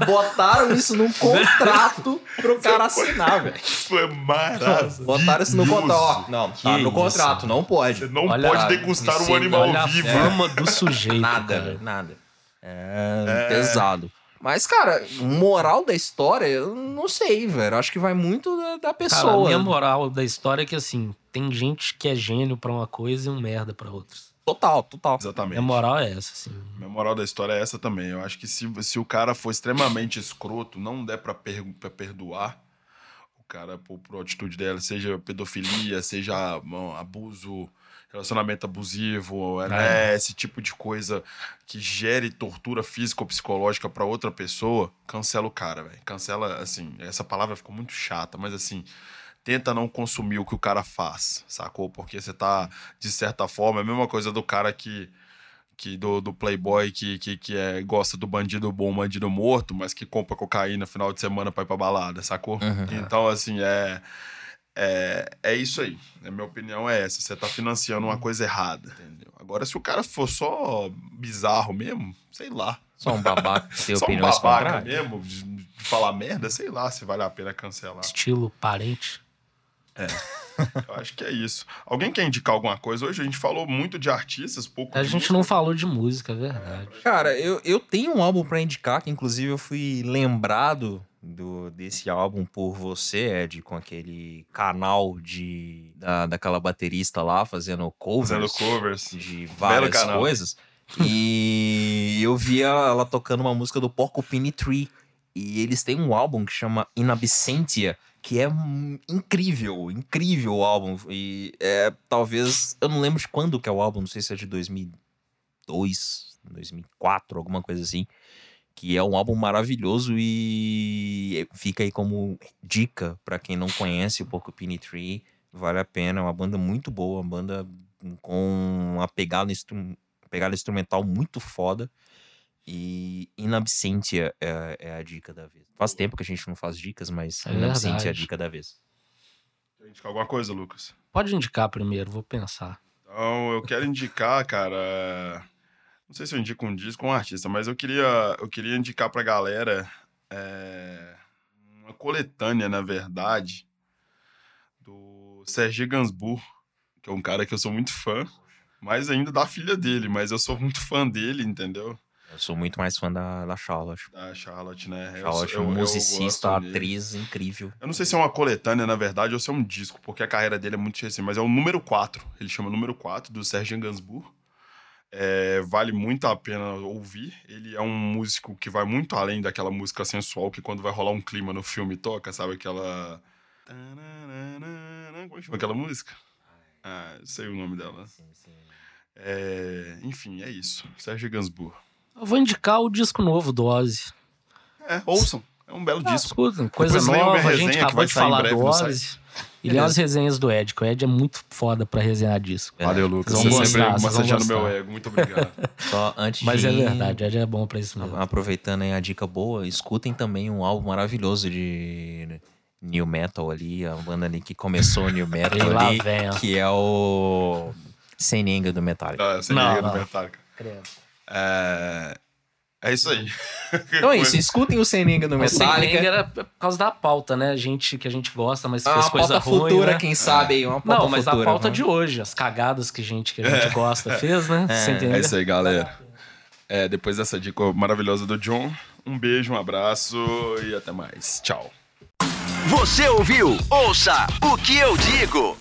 Speaker 3: botaram isso num contrato pro cara assinar, velho.
Speaker 2: Isso é maravilhoso.
Speaker 3: Botaram isso no contrato. Não, tá
Speaker 4: Que
Speaker 3: no
Speaker 4: isso?
Speaker 3: contrato, não pode.
Speaker 2: Você não
Speaker 4: Olha
Speaker 2: pode degustar um animal
Speaker 4: Olha
Speaker 2: vivo.
Speaker 4: a fama do sujeito,
Speaker 3: Nada,
Speaker 4: cara.
Speaker 3: velho, nada. É, pesado. Mas, cara, moral da história, eu não sei, velho. Acho que vai muito da, da
Speaker 4: Cara, a
Speaker 3: pessoa.
Speaker 4: minha moral da história é que, assim, tem gente que é gênio pra uma coisa e um merda pra outras.
Speaker 3: Total, total.
Speaker 2: Exatamente.
Speaker 4: Minha moral é essa, assim.
Speaker 2: Minha moral da história é essa também. Eu acho que se, se o cara for extremamente escroto, não der pra, per, pra perdoar o cara por, por atitude dela, seja pedofilia, seja bom, abuso, relacionamento abusivo, né, esse tipo de coisa que gere tortura física ou psicológica pra outra pessoa, cancela o cara, velho. Cancela, assim, essa palavra ficou muito chata, mas assim, tenta não consumir o que o cara faz, sacou? Porque você tá, de certa forma, é a mesma coisa do cara que que do, do playboy que, que, que é, gosta do bandido bom, bandido morto, mas que compra cocaína no final de semana pra ir pra balada, sacou?
Speaker 3: Uhum.
Speaker 2: Então, assim, é, É, é isso aí. A minha opinião é essa. Você tá financiando uma coisa errada, entendeu? Agora, se o cara for só bizarro mesmo, sei lá.
Speaker 3: Só um babaca tem
Speaker 2: só um babaca mesmo, de falar merda, sei lá se vale a pena cancelar.
Speaker 4: Estilo parente.
Speaker 2: Eu acho que é isso. Alguém quer indicar alguma coisa? Hoje a gente falou muito de artistas, pouco
Speaker 4: A
Speaker 2: de
Speaker 4: gente
Speaker 2: música.
Speaker 4: não falou de música, é verdade.
Speaker 3: Cara, eu, eu tenho um álbum pra indicar, que inclusive eu fui lembrado do, desse álbum por você, Ed, com aquele canal de da, daquela baterista lá fazendo covers,
Speaker 2: Fazendo covers.
Speaker 3: de várias coisas. E eu via ela tocando uma música do Porcupine Tree. E eles têm um álbum que chama In Absentia, que é incrível, incrível o álbum. E é talvez. Eu não lembro de quando que é o álbum, não sei se é de 2002, 2004, alguma coisa assim. Que é um álbum maravilhoso e fica aí como dica pra quem não conhece o Porcupine Tree. Vale a pena, é uma banda muito boa, uma banda com uma pegada, instru- pegada instrumental muito foda. E In Absentia é, é a dica da vez. Faz tempo que a gente não faz dicas, mas
Speaker 4: É
Speaker 3: In Absentia é a dica da vez.
Speaker 2: Quer indicar alguma coisa, Lucas?
Speaker 4: Pode indicar primeiro, vou pensar.
Speaker 2: Então, eu quero indicar, cara. Não sei se eu indico um disco ou um artista, mas eu queria, eu queria indicar pra galera é, uma coletânea, na verdade, do Sergi Gainsbourg, que é um cara que eu sou muito fã, mais ainda da filha dele, mas eu sou muito fã dele, entendeu?
Speaker 3: Eu sou muito mais fã da, da Charlotte.
Speaker 2: Da Charlotte, né?
Speaker 3: Charlotte,
Speaker 2: eu- eu
Speaker 3: musicista,
Speaker 2: gosto dele.
Speaker 3: atriz incrível.
Speaker 2: Eu não sei se é uma coletânea, na verdade, ou se é um disco, porque a carreira dele é muito recente, mas é o número 4. Ele chama número 4, do Serge Gainsbourg. É, vale muito a pena ouvir. Ele é um músico que vai muito além daquela música sensual que quando vai rolar um clima no filme toca, sabe? Aquela. Como é que chama aquela música? Ah, eu sei o nome dela. É, Enfim, é isso. Serge Gainsbourg.
Speaker 4: Eu vou indicar o disco novo do Ozzy.
Speaker 2: É, ouçam. É um belo
Speaker 4: Ah,
Speaker 2: disco.
Speaker 4: escutem, coisa
Speaker 2: Depois
Speaker 4: nova, a gente acabou
Speaker 2: vai
Speaker 4: de falar do Ozzy. E lê umas resenhas do Ed, que o Ed é muito foda pra resenhar disco.
Speaker 2: Valeu, Lucas.
Speaker 4: Vocês vão
Speaker 2: Você sempre
Speaker 4: gostar, vão
Speaker 2: massageando meu ego. Muito obrigado.
Speaker 3: Só antes
Speaker 4: Mas
Speaker 3: de...
Speaker 4: é verdade, o Ed é bom pra isso mesmo.
Speaker 3: Aproveitando aí a dica boa, escutem também um álbum maravilhoso de New Metal ali, a banda ali que começou o New Metal
Speaker 4: lá
Speaker 3: ali, que é o Senenga do Metallica.
Speaker 2: Ah, do Metallica.
Speaker 4: Credo.
Speaker 2: É... é isso aí.
Speaker 3: Então é isso, escutem o
Speaker 4: O Sem
Speaker 3: Metallica.
Speaker 4: Anger era por causa da pauta, né? Gente que a gente gosta, mas
Speaker 3: Ah,
Speaker 4: fez
Speaker 3: uma
Speaker 4: coisa
Speaker 3: pauta
Speaker 4: ruim,
Speaker 3: futura,
Speaker 4: né?
Speaker 3: quem sabe aí, uma pauta
Speaker 4: Não, mas
Speaker 3: futura.
Speaker 4: a pauta
Speaker 3: né?
Speaker 4: de hoje, as cagadas que a gente, que a gente gosta fez, né? Sem
Speaker 2: É
Speaker 4: entender.
Speaker 2: isso aí, galera. É, depois dessa dica maravilhosa do John, um beijo, um abraço e até mais. Tchau.
Speaker 1: Você ouviu? Ouça o que eu digo.